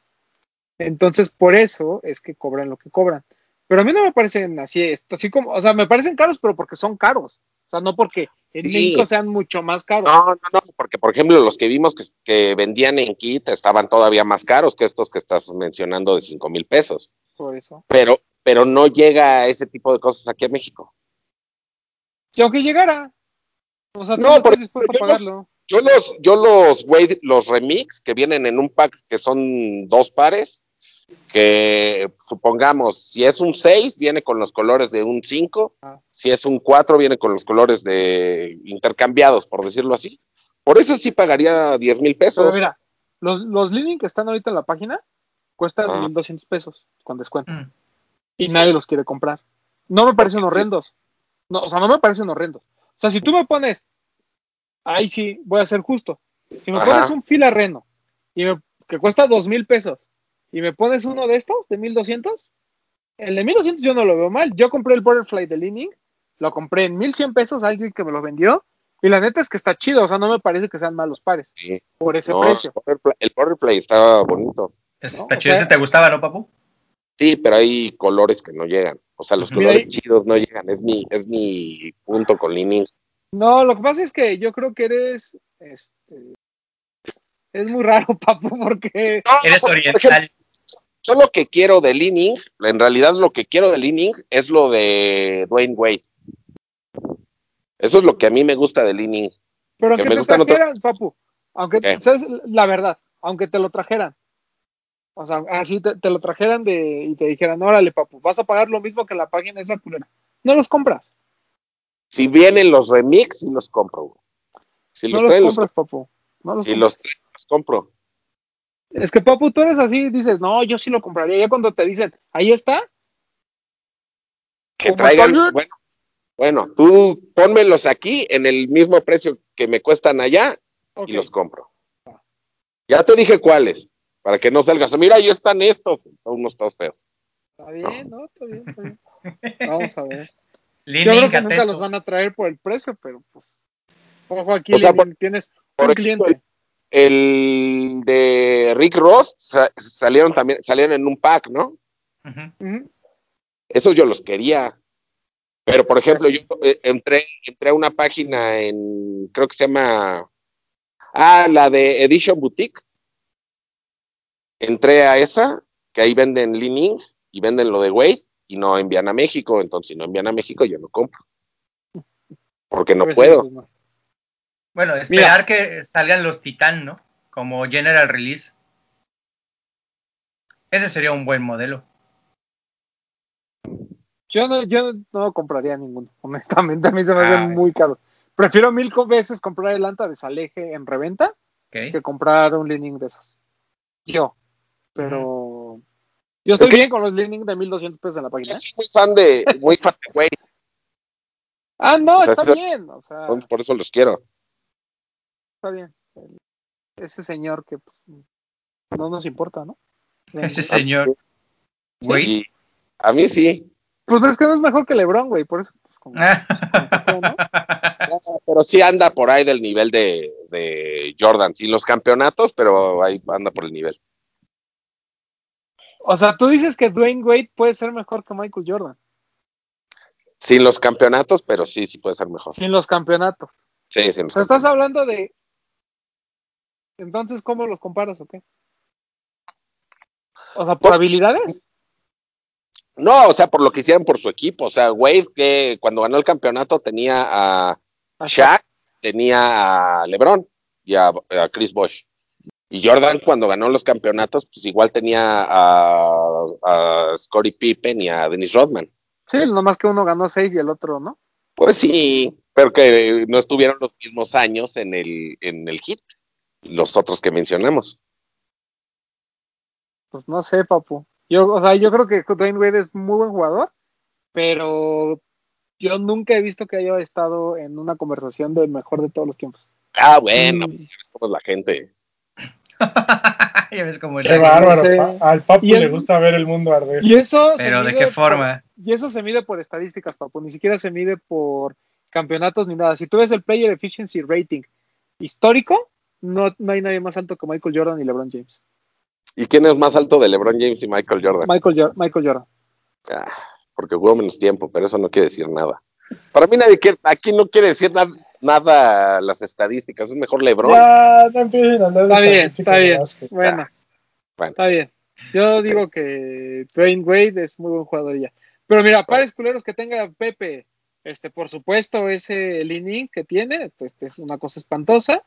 Entonces, por eso es que cobran lo que cobran. Pero a mí no me parecen así, así como, o sea, me parecen caros, pero porque son caros. O sea, no porque en Sí. México sean mucho más caros. No, no, no, porque por ejemplo los que vimos que, que vendían en kit estaban todavía más caros que estos que estás mencionando de cinco mil pesos. Por eso. Pero, pero no llega a ese tipo de cosas aquí a México. Y aunque llegara, o sea, No, por estás dispuesto a pagarlo. Yo los, yo los, Wade- los remix que vienen en un pack que son dos pares, que supongamos, si es un 6, viene con los colores de un 5, Ah. si es un 4, viene con los colores de intercambiados, por decirlo así. Por eso sí pagaría 10 mil Pero pesos. mira, los, los Leaning que están ahorita en la página cuestan Ah. 1.200 pesos con descuento. Mm. Y nadie los quiere comprar. No me parecen horrendos. No, o sea, no me parecen horrendos. O sea, si tú me pones, ahí sí, voy a ser justo. Si me Ajá. pones un fila reno y me- que cuesta dos mil pesos y me pones uno de estos de 1200, el de 1200 yo no lo veo mal. Yo compré el Butterfly de Leaning, lo compré en 1100 pesos, alguien que me lo vendió, y la neta es que está chido, o sea, no me parece que sean malos pares Sí. por ese No, precio. el Powerplay está bonito. Está No, o chido, sea- ese te gustaba, ¿no, papu? Sí, pero hay colores que no llegan. O sea, los colores Mira, chidos no llegan. Es mi, es mi punto con Leaning. No, lo que pasa es que yo creo que eres, este, es muy raro, [laughs] papu, porque Eres oriental. Yo lo que quiero de Leaning, en realidad lo que quiero de Leaning es lo de Dwayne Wade. Eso es lo que a mí me gusta de Leaning. Pero Que aunque me te otros- trajeran, papu, aunque. ¿sabes? La verdad, aunque te lo trajeran, o sea, así te, te lo trajeran de, y te dijeran, órale, papu, vas a pagar lo mismo que la página esa culera. No los compras, Si vienen los remix, sí los compro. güey. Si no los los traen, los, compras, papu. No los si compras. los traen, los compro. Es que, papu, tú eres así, dices, no, yo sí lo compraría. Ya cuando te dicen, ahí está, Que ¿Como traigan, bueno, bueno, tú pónmelos aquí en el mismo precio que me cuestan allá y los compro. Ya te dije cuáles, para que no salgas. Mira, ahí están estos, son unos todos feos. está bien, ¿no? Está bien, está bien. [laughs] Vamos a ver. Yo Leaning, creo que nunca los van a traer por el precio, pero pues. Ojo aquí, O sea, tienes por un ejemplo, cliente. El de Rick Ross sa- salieron también, salieron en un pack, ¿no? Esos yo los quería. Pero, por ejemplo, yo eh, entré, entré a una página en, creo que se llama, ah, la de Edition Boutique. Entré a esa, que ahí venden Leaning y venden lo de Wade y no envían a México. Entonces, si no envían a México, yo no compro. Porque no Pues sí, puedo. pues no. Bueno, esperar que salgan los Titán, ¿no? Como General Release. Ese sería un buen modelo. Yo no, yo no compraría ninguno, [laughs] honestamente, a mí se me hacen Ah. muy caros. Prefiero mil veces comprar el Anta de Saleje en reventa que comprar un Leaning de esos. Yo. Pero yo estoy Es que- bien con los Leaning de 1200 pesos en la Yo página. ¿eh? soy muy fan de, muy fan de Wade, Ah, no, O sea, está bien. O sea, por eso los quiero. está bien. Ese señor que pues, no nos importa, ¿no? Ese señor. Wade. Y a mí sí. Pues es que no es mejor que LeBron, güey, por eso. Pues, como- [laughs] ¿no? Pero sí anda por ahí del nivel de, de Jordan. Sin los campeonatos, pero ahí anda por el nivel. O sea, tú dices que Dwayne Wade puede ser mejor que Michael Jordan, Sin los campeonatos, pero sí, sí puede ser mejor. sin los campeonatos. Sí, sin los estás hablando de. Entonces, ¿cómo los comparas o qué? O sea, ¿por habilidades? No, o sea, por lo que hicieron por su equipo. O sea, Wade, que cuando ganó el campeonato tenía a Shaq, tenía a LeBron y a, a Chris Bosh. Y Jordan, cuando ganó los campeonatos, pues igual tenía a, a Scottie Pippen y a Dennis Rodman. Sí, nomás que uno ganó seis y el otro, ¿no? Pues sí, pero que no estuvieron los mismos años en el, en el hit, los otros que mencionamos. Pues no sé, papu. Yo, o sea, yo creo que Dwayne Wade es muy buen jugador, pero yo nunca he visto que haya estado en una conversación del mejor de todos los tiempos. Ah, bueno, Mm, es como la gente. [laughs] ya ves cómo Qué es. bárbaro. al papu Y es- le gusta ver el mundo arder. Y eso se Pero ¿de qué forma? por- y eso se mide por estadísticas, papu. Ni siquiera se mide por campeonatos ni nada. Si tú ves el Player Efficiency Rating histórico, no, no hay nadie más alto que Michael Jordan y LeBron James. ¿Y quién es más alto de LeBron James y Michael Jordan? Michael, Jor- Michael Jordan. Ah, porque jugó menos tiempo, pero eso no quiere decir nada. Para mí nadie quiere, aquí no quiere decir na- nada las estadísticas, es mejor LeBron. Ya, no empiecen a hablar de Está bien, está bien. básquet. Bueno, Bueno. está bien. Yo digo que Dwayne Wade es muy buen jugador ya. Pero mira, pares culeros que tenga Pepe, este, por supuesto, ese leaning que tiene, este es una cosa espantosa.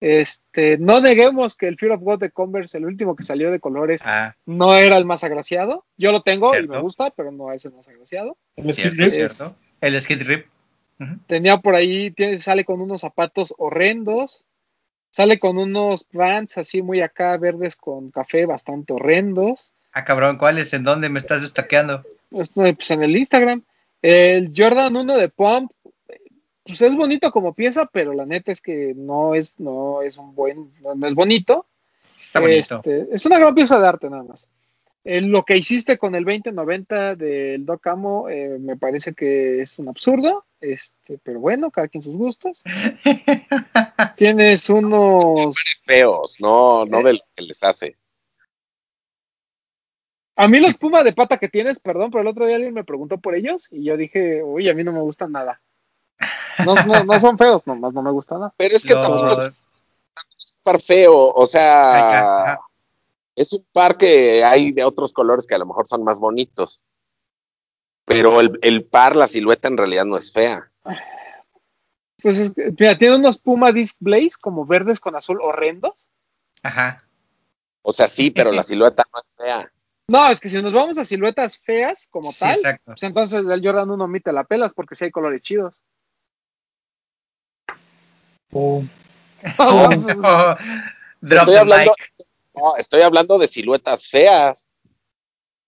Este, no neguemos que el Fear of God de Converse, el último que salió de colores, Ah, no era el más agraciado. Yo lo tengo y me gusta, pero no es el más agraciado. El Skid Rip. cierto. El Skid Rip. Tenía por ahí, tiene, sale con unos zapatos horrendos, sale con unos pants así muy acá verdes con café bastante horrendos. Ah, cabrón, ¿cuál es? ¿En dónde me estás destaqueando? Pues, no, pues en el Instagram. El Jordan 1 de Pump, pues es bonito como pieza, pero la neta es que no es, no es un buen, no, no es bonito. Está bonito. Este, es una gran pieza de arte nada más. Eh, lo que hiciste con el 2090 del Doc Amo eh, me parece que es un absurdo, este, pero bueno, cada quien sus gustos. [laughs] Tienes unos... Feos, no, no de lo que les hace. A mí los Puma de pata que tienes, perdón, pero el otro día alguien me preguntó por ellos y yo dije, uy, a mí no me gustan nada. No, no, no son feos, nomás no me gustan nada. Pero es que Los- tampoco es par feo, o sea. Es un par que hay de otros colores que a lo mejor son más bonitos. Pero el, el par, la silueta en realidad no es fea. Pues es que, mira, tiene unos Puma Disc Blaze como verdes con azul horrendos. Ajá. O sea, sí, pero la [laughs] silueta no es fea. No, es que si nos vamos a siluetas feas como Sí, tal, exacto. pues entonces el Jordan 1 omite la pelas porque sí hay colores chidos. Pum. O sea, pues, Drop Estoy the hablando, mic. No, estoy hablando de siluetas feas.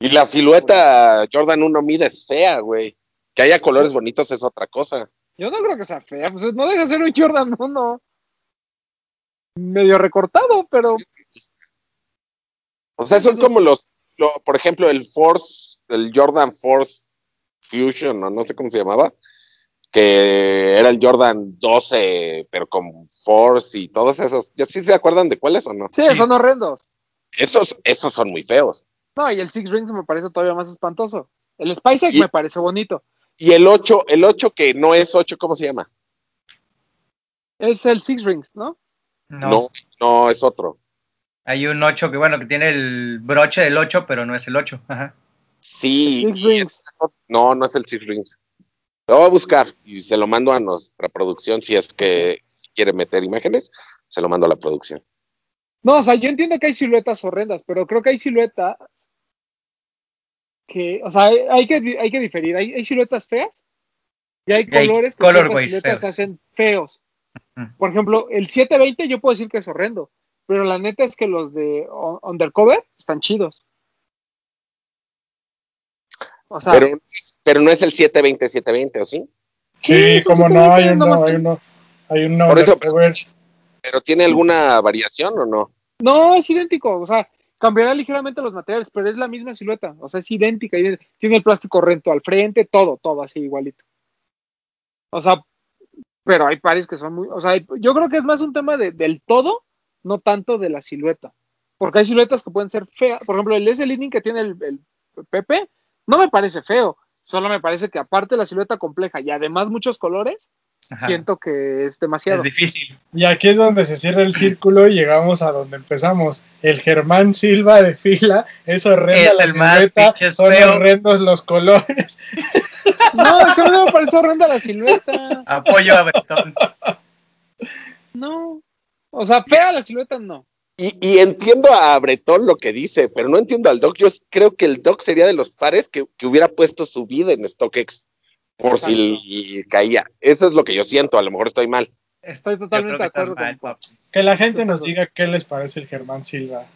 Y la silueta Jordan 1 mide es fea, güey. Que haya colores bonitos es otra cosa. yo no creo que sea fea, pues no deja de ser un Jordan 1. Medio recortado, pero O sea, son como los, lo- por ejemplo, el Force, el Jordan Force Fusion, o no sé cómo se llamaba, que era el Jordan 12, pero con Force y todos esos. ¿Ya sí se acuerdan de cuáles o no? sí, Sí. son horrendos. Esos, esos son muy feos. No, y el Six Rings me parece todavía más espantoso. El Spice Egg Y- me parece bonito. Y el 8, el 8 que no es 8, ¿cómo se llama? Es el Six Rings, ¿no? No. No, no, es otro. Hay un 8 que, bueno, que tiene el broche del 8, pero no es el 8. Ajá. Sí. Six Rings. No, no es el Six Rings. Lo voy a buscar y se lo mando a nuestra producción si es que si quiere meter imágenes, se lo mando a la producción. No, o sea, yo entiendo que hay siluetas horrendas, pero creo que hay siluetas que, o sea, hay, hay que, hay que diferir. Hay, hay siluetas feas y hay Y hay colores que ciertas siluetas feos. hacen feos. Por ejemplo, el 720 yo puedo decir que es horrendo, pero la neta es que los de Undercover están chidos. O sea, Pero, pero no es el 720-720, ¿o sí? Sí, Sí, como no, hay uno, hay uno, hay uno Por eso- undercover. ¿Pero tiene alguna variación o no? no es idéntico, o sea, cambiará ligeramente los materiales, pero es la misma silueta, o sea, es idéntica, tiene el plástico rento al frente, todo, todo así igualito. O sea, pero hay pares que son muy, o sea, yo creo que es más un tema de- del todo, no tanto de la silueta, porque hay siluetas que pueden ser feas, por ejemplo, el S Lightning que tiene el, el Pepe, no me parece feo, solo me parece que aparte de la silueta compleja y además muchos colores, Ajá. siento que es demasiado. Es difícil. Y aquí es donde se cierra el círculo y llegamos a donde empezamos. El Germán Silva de fila es horrenda Es la el más silueta, pinches son feo. horrendos los colores. No, es que no me parece horrenda la silueta. Apoyo a Bretón. No. O sea, fea la silueta no. Y, y entiendo a Bretón lo que dice, pero no entiendo al Doc. Yo creo que el Doc sería de los pares que, que hubiera puesto su vida en StockX por si caía. Eso es lo que yo siento, a lo mejor estoy mal. Estoy totalmente de acuerdo con papi. Que la gente nos diga qué les parece el Germán Silva.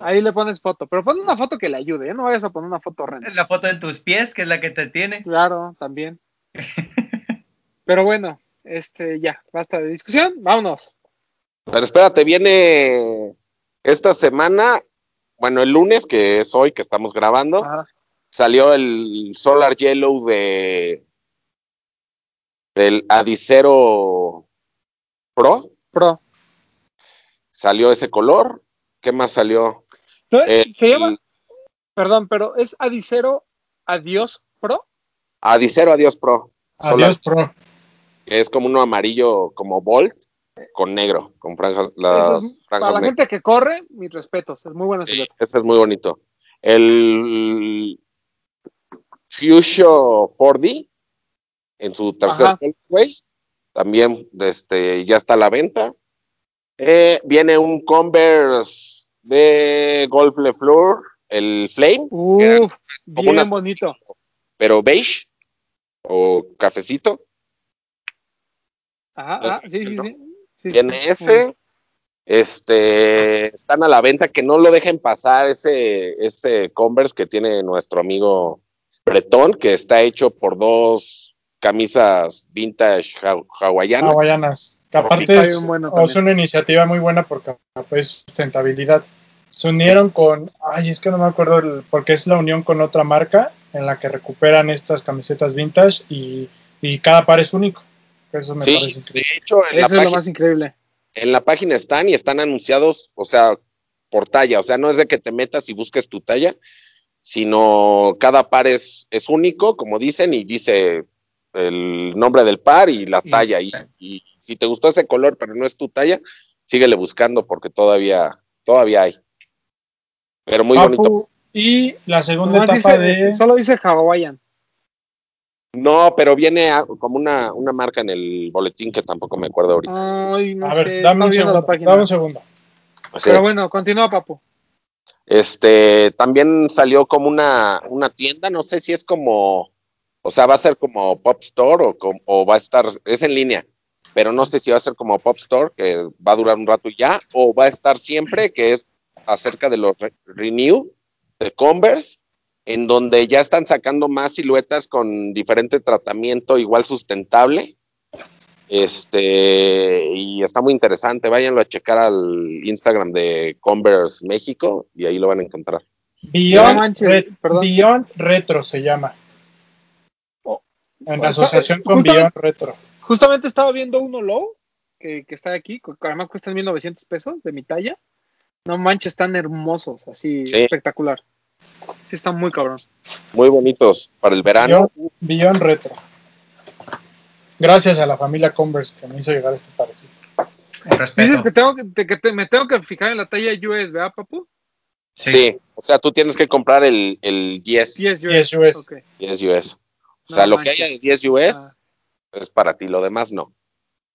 Ahí le pones foto, pero pon una foto que le ayude, ¿eh? No vayas a poner una foto horrenda. La foto de tus pies, que es la que te tiene. Claro, también. [laughs] Pero bueno, este ya, basta de discusión, vámonos. Pero espérate, viene esta semana, bueno, el lunes, que es hoy que estamos grabando, Ajá. salió el Solar Yellow de del Adicero Pro, Pro. salió ese color. ¿Qué más salió? ¿No? Se llama, perdón, pero es Adicero Adiós Pro. Adicero Adiós Pro. Adiós, pro. que es como uno amarillo como Bolt con negro, con franjas, las es- franjas para la negras. gente que corre, mis respetos, es muy buena Sí, silueta. ese es muy bonito. El Fusion 4D en su tercer también este, ya está a la venta. Eh, viene un Converse de Golf Le Fleur, el Flame, Uf, bien una- bonito. pero beige o cafecito. Ajá, Es- ah, sí, sí, sí. Sí, Viene sí. ese. Este, están a la venta, que no lo dejen pasar ese, ese Converse que tiene nuestro amigo Bretón, que está hecho por dos camisas vintage ha- hawaianas. hawaianas. Que aparte es, bueno una iniciativa muy buena porque es sustentabilidad. Se unieron con, ay, es que no me acuerdo, el- porque es la unión con otra marca en la que recuperan estas camisetas vintage y, y cada par es único. Eso me Sí, parece de hecho, en la, Eso es lo página, más increíble. en la página están y están anunciados, o sea, por talla. O sea, no es de que te metas y busques tu talla, sino cada par es, es único, como dicen, y dice el nombre del par y la talla. Y, y si te gustó ese color, pero no es tu talla, síguele buscando porque todavía, todavía hay. Pero muy Papu, bonito. Y la segunda etapa dice- de... Solo dice Hawaiian. No, pero viene a- como una, una marca en el boletín que tampoco me acuerdo ahorita. Ay, no a sé. ver, dame un, segundo, la página. dame un segundo. Sí. Pero bueno, continúa, papu. Este, también salió como una, una tienda, no sé si es como, o sea, va a ser como Pop Store o, com- o va a estar, es en línea, pero no sé si va a ser como Pop Store, que va a durar un rato ya, o va a estar siempre, que es acerca de los re- Renew de Converse, en donde ya están sacando más siluetas con diferente tratamiento, igual sustentable. Este, y está muy interesante. Váyanlo a checar al Instagram de Converse México y ahí lo van a encontrar. Beyond. Beyond Retro se llama. Oh. En Está- asociación con Beyond Retro. Justamente estaba viendo uno low que, que está aquí, que además cuestan 1900 pesos de mi talla. No manches, están hermosos, así Sí. espectacular. Sí, están muy cabrón. Muy bonitos para el verano. Beyond Retro. Gracias a la familia Converse que me hizo llegar este parecido. Dices que, tengo que, que te- me tengo que fijar en la talla US, ¿verdad, papu? Sí. o sea, tú tienes que comprar el, el 10, 10 US. 10 US. Ok. 10 US. O sea, No lo que haya de 10 US Ah, es para ti, lo demás no.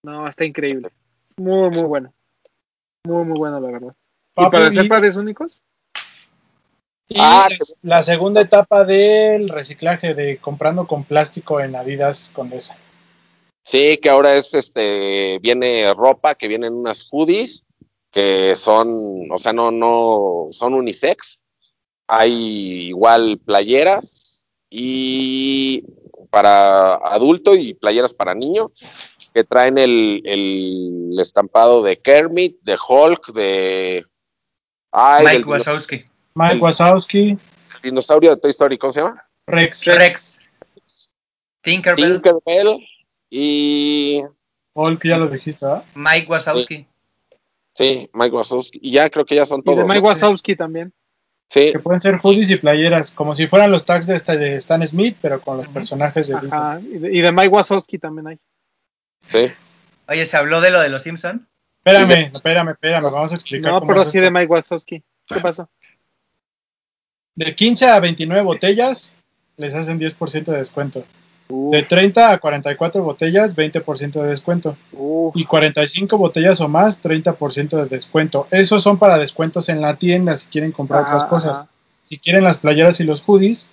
no, está increíble. Muy, muy bueno. Muy, muy bueno, la verdad. ¿Y para hacer y- pares únicos? Y Ah, la, la segunda etapa del reciclaje de comprando con plástico en Adidas Condesa. Sí, que ahora es este, viene ropa, que vienen unas hoodies, que son, o sea, no, no, son unisex. Hay igual playeras y para adulto y playeras para niño, que traen el, el estampado de Kermit, de Hulk, de... Ay, Mike del Wazowski. Mike El- Wazowski, el dinosaurio de Toy Story, ¿cómo se llama? Rex, Rex. Tinkerbell. Tinkerbell y... Hulk, ya lo dijiste, ¿verdad? Mike Wazowski. Sí, Mike Wazowski. Y ya creo que ya son Y de todos. Mike ¿no? Wazowski también. Sí, Que pueden ser hoodies y playeras, como si fueran los tags de, esta- de Stan Smith, pero con los personajes de Disney. Ajá. Y de, y de Mike Wazowski también hay. sí. Oye, ¿se habló de lo de los Simpson? Espérame, espérame, espérame, vamos a explicar No, cómo pero es sí esto. de Mike Wazowski. ¿Qué pasó? De 15 a 29 botellas les hacen 10% de descuento. Uf, De 30 a 44 botellas, 20% de descuento. uf. Y 45 botellas o más, 30% de descuento. Esos son para descuentos en la tienda si quieren comprar otras cosas. ajá. Si quieren las playeras y los hoodies,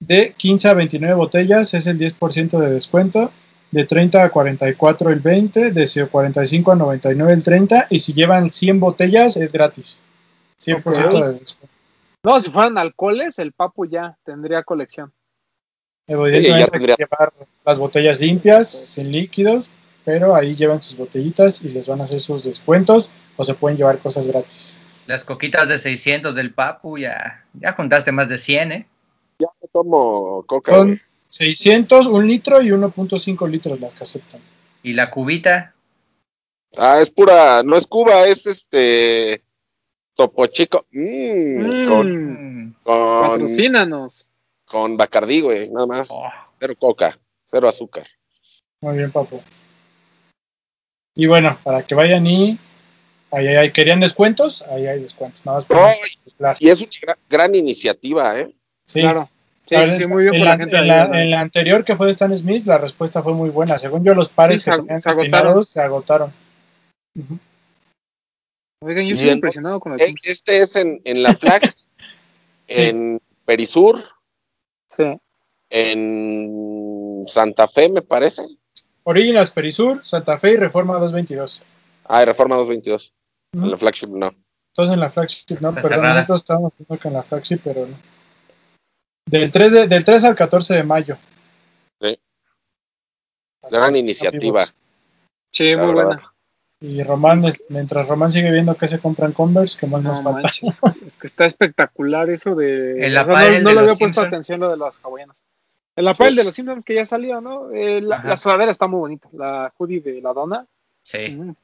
de 15 a 29 botellas es el 10% de descuento. De 30 a 44 el 20, de 45 a 99 el 30 y si llevan 100 botellas es gratis. 100% Ok. de descuento. No, si fueran alcoholes, el papu ya tendría colección. Evidentemente Sí, ya hay que tendría- llevar las botellas limpias, sin líquidos, pero ahí llevan sus botellitas y les van a hacer sus descuentos o se pueden llevar cosas gratis. Las coquitas de 600 del Papu, ya, ya juntaste más de 100, ¿eh? Ya me tomo coca. Son güey. 600, un litro y 1.5 litros las que aceptan. Y la cubita, Ah, es pura, no es Cuba, es este Topo Chico. Mm, Con, Mm, con, patrocínanos. con Bacardí, güey, nada más. oh, Cero coca, cero azúcar. Muy bien, papu. Y bueno, para que vayan y ahí, ahí querían descuentos, ahí hay descuentos. Nada más. Y es una gra- gran iniciativa, ¿eh? Sí. Claro. Sí, A sí, ver, sí, muy bien en por la, la gente. en ahí, la- ¿verdad? en la anterior que fue de Stan Smith, la respuesta fue muy buena. Según yo, los pares Sí, que se- tenían se agotaron. destinados se agotaron. Ujú. Oigan, yo Y estoy en- impresionado con el Es- Este es en, en la flag, [laughs] Sí. en Perisur, Sí. en Santa Fe, me parece. Originals Perisur, Santa Fe y Reforma 222. Ah, Reforma 222. Ujú. En la flagship no. Entonces en la flagship, no, perdón, nosotros estábamos haciendo que en la flagship, pero no. Del 3, de- del 3 al 14 de mayo. Sí. Gran iniciativa. Sí, la muy verdad. buena. Y Román, es- mientras Román sigue viendo que se compran Converse, que más No nos falta. es que está espectacular eso de. El o sea, no, no de le había los puesto atención lo de las hawaianas. El apparel Sí. de los Simpsons que ya salió, ¿no? Eh, la, la sudadera está muy bonita. La hoodie de la dona. Sí. mm,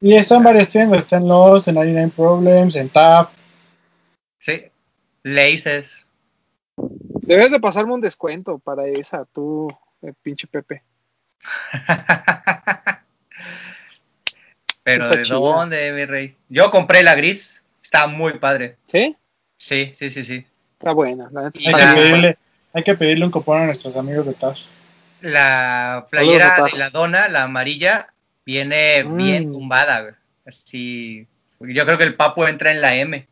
Y están varias tiendas, está en Lost, en 99 Problems, en TAF. Sí. Laces. Debes de pasarme un descuento para esa, tú, eh, pinche Pepe. [laughs] Pero Está ¿de chida. dónde, mi rey? Yo compré la gris. Está muy padre. ¿Sí? Sí, sí, sí, sí. Está buena. La neta Hay que, pedirle, hay que pedirle un cupón a nuestros amigos de TAF. La playera de la dona, la amarilla, viene Mm. bien tumbada. güey. Así. Yo creo que el papo entra en la M.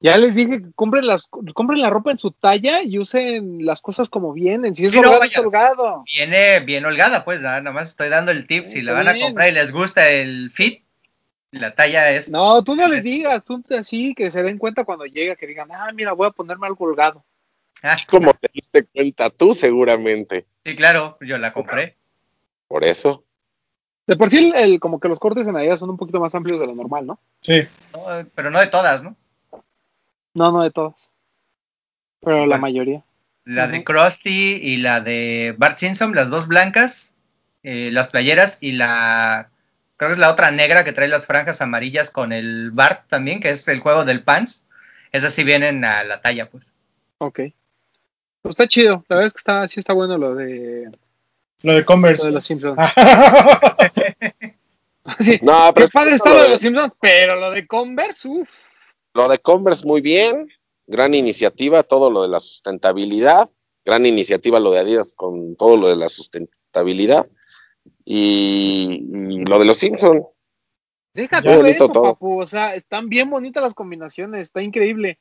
Ya les dije que compren, las, compren la ropa en su talla y usen las cosas como vienen. Si es Sí, no, holgado, es holgado. Viene bien holgada, pues. ¿no? Nada más estoy dando el tip. Si la van a comprar y les gusta el fit, la talla es. No, tú no les digas, tú así que se den cuenta cuando llega, que digan, ah, mira, voy a ponerme algo holgado. Ah, Como te diste cuenta tú, seguramente. sí, claro, yo la compré. Por eso. De por sí, el, el- como que los cortes en Adidas son un poquito más amplios de lo normal, ¿no? Sí, No, pero no de todas, ¿no? No, no de todas. Pero la mayoría. La de. Krusty y la de Bart Simpson, las dos blancas, eh, las playeras y la. Creo que es la otra negra que trae las franjas amarillas con el Bart también, que es el juego del Pants. Esas sí vienen a la talla, pues. Ok. Pues está chido. La verdad es que está, sí está bueno lo de, lo de lo Converse. de los Simpsons. [laughs] [laughs] Sí, No, pero qué padre es está lo lo de de- los Simpsons, pero lo de Converse, uff. Lo de Converse muy bien, gran iniciativa, todo lo de la sustentabilidad, gran iniciativa lo de Adidas con todo lo de la sustentabilidad y, y lo de los Simpson. Déjate de bonito eso, todo. papu. O sea, están bien bonitas las combinaciones, está increíble.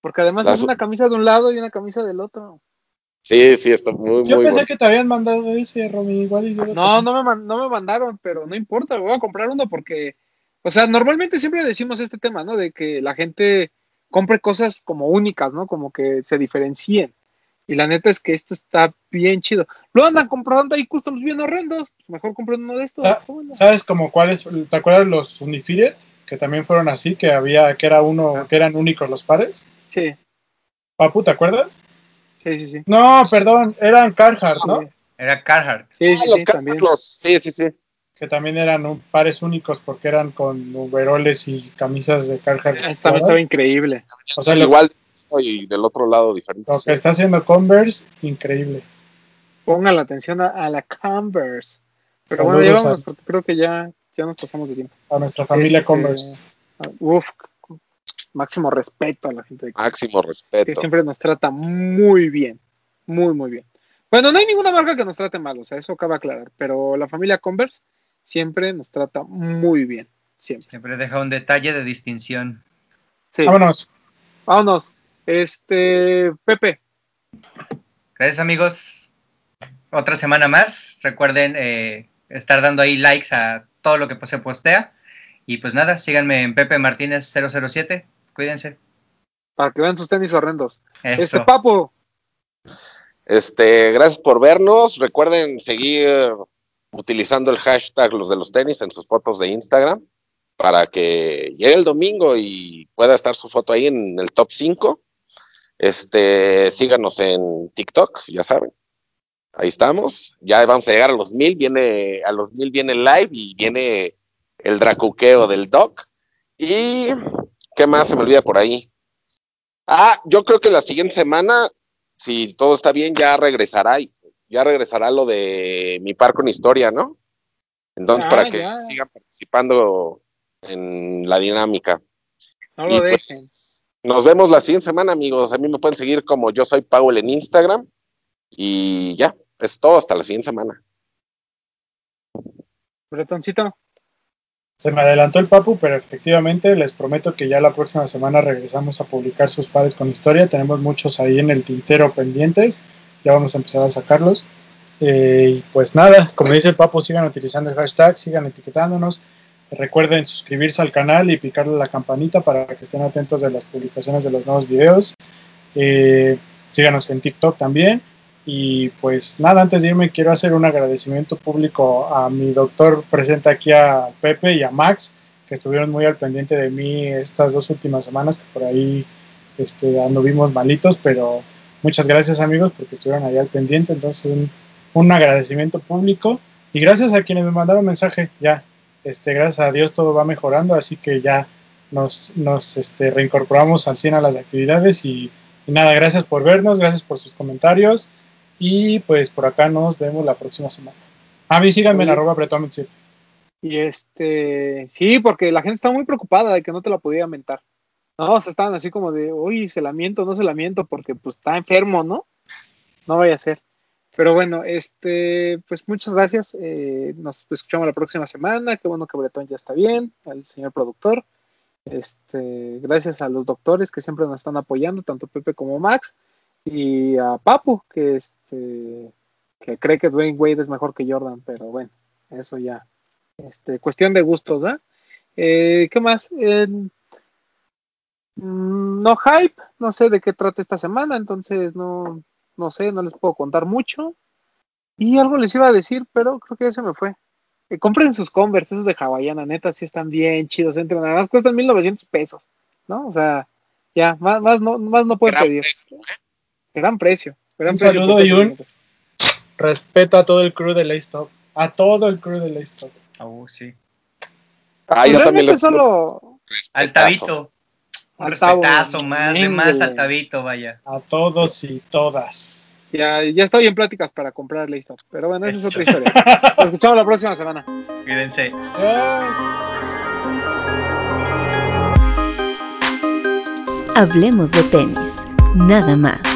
Porque además Las- es una camisa de un lado y una camisa del otro. Sí, sí, está muy, Yo muy pensé bueno. que te habían mandado ese, Romy, igual y yo No, no me, no me mandaron, pero no importa, voy a comprar uno porque, o sea, normalmente siempre decimos este tema, ¿no? De que la gente compre cosas como únicas, ¿no? Como que se diferencien. Y la neta es que esto está bien chido. Luego andan comprando ahí customs bien horrendos, pues mejor compren uno de estos. Ah. ¿Sabes como cuáles? ¿Te acuerdas los Unifided? Que también fueron así, que había, que era uno, que eran únicos los pares. Sí, Papu, ¿te acuerdas? sí, sí, sí. No, perdón, eran Carhartt, ¿no? Sí, Era Carhartt. sí, Ah, sí, los sí, sí, sí, sí. Que también eran un- pares únicos porque eran con overoles y camisas de Carhartt. También estaba recicladas. increíble. O sea, lo, Igual y del otro lado diferente. lo que está haciendo Converse, increíble. Pongan la atención a, a la Converse. Pero Saludos bueno, ya vámonos a- porque creo que ya, ya nos pasamos de tiempo. A nuestra familia Este, Converse. Uf, máximo respeto a la gente de Máximo que respeto. siempre nos trata muy bien, muy, muy bien. Bueno, no hay ninguna marca que nos trate mal, o sea, eso cabe aclarar, pero la familia Converse siempre nos trata muy bien, siempre. Siempre deja un detalle de distinción. Sí, Vámonos. vámonos. Este, Pepe, Gracias, amigos. Otra semana más. Recuerden eh, estar dando ahí likes a todo lo que se postea. Y pues nada, síganme en Pepe Martínez 007. Cuídense. para que vean sus tenis horrendos. Este, Eso. Papo, Este, gracias por vernos. Recuerden seguir utilizando el hashtag los de los tenis en sus fotos de Instagram para que llegue el domingo y pueda estar su foto ahí en el top 5. Este, síganos en TikTok, ya saben. Ahí estamos. Ya vamos a llegar a los mil. Viene, a los mil viene live y viene el dracuqueo del doc. Y ¿qué más se me olvida por ahí? Ah, yo creo que la siguiente semana si todo está bien, ya regresará, y- ya regresará lo de mi par con historia, ¿no? Entonces, Ah, para que ya. sigan participando en la dinámica. no Y lo pues, dejen. Nos vemos la siguiente semana, amigos. A mí me pueden seguir como yo soy Paul en Instagram. Y ya, es todo hasta la siguiente semana. Bretoncito, Se me adelantó el papu, pero efectivamente les prometo que ya la próxima semana regresamos a publicar sus pares con historia. Tenemos muchos ahí en el tintero pendientes. Ya vamos a empezar a sacarlos. Eh, pues nada, como dice el papu, sigan utilizando el hashtag, sigan etiquetándonos. Recuerden suscribirse al canal y picarle la campanita para que estén atentos de las publicaciones de los nuevos videos. Eh, síganos en TikTok también. Y pues nada, antes de irme quiero hacer un agradecimiento público a mi doctor presente aquí a Pepe y a Max, que estuvieron muy al pendiente de mí estas dos últimas semanas, que por ahí este, anduvimos malitos, pero muchas gracias amigos porque estuvieron ahí al pendiente, entonces un, un agradecimiento público y gracias a quienes me mandaron mensaje, ya, este, gracias a Dios todo va mejorando, así que ya nos, nos este, reincorporamos al 100 a las actividades y, y nada, gracias por vernos, gracias por sus comentarios y pues por acá nos vemos la próxima semana. A mí síganme en arroba bretomen 7. Y este, sí, porque la gente está muy preocupada de que no te la podía mentar. No, o sea, estaban así como de, uy, se la miento, no se la miento, porque pues está enfermo, ¿no? No vaya a ser. Pero bueno, este, pues muchas gracias. eh, nos escuchamos la próxima semana. Qué bueno que Bretón ya está bien, al señor productor. Este, gracias a los doctores que siempre nos están apoyando, tanto Pepe como Max, y a Papu, que este, que cree que Dwayne Wade es mejor que Jordan, pero bueno, eso ya, este, cuestión de gustos, ¿verdad? Eh, ¿Qué más? Mm, no hype, no sé de qué trata esta semana, entonces no, no sé, no les puedo contar mucho. Y algo les iba a decir, pero creo que ya se me fue. Eh, compren sus Converse, esos de Hawaiiana, neta, sí están bien chidos, entren, además cuestan 1900 pesos, ¿no? O sea, ya, más, más, no, más no pueden Gran pedir. precio, ¿eh? Gran precio. Gran Un precio saludo y un-. Respeto a todo el crew de Laystop, a todo el crew de Laystop. Oh, sí. Ah, Pues yo también solo Al Tabito. Un respetazo más, de más mengo. al Tabito, vaya. A todos y todas. ya, ya estoy en pláticas para comprar Laystop, pero bueno, esa es otra historia. Nos escuchamos la próxima semana. Cuídense. Hablemos de tenis, nada más.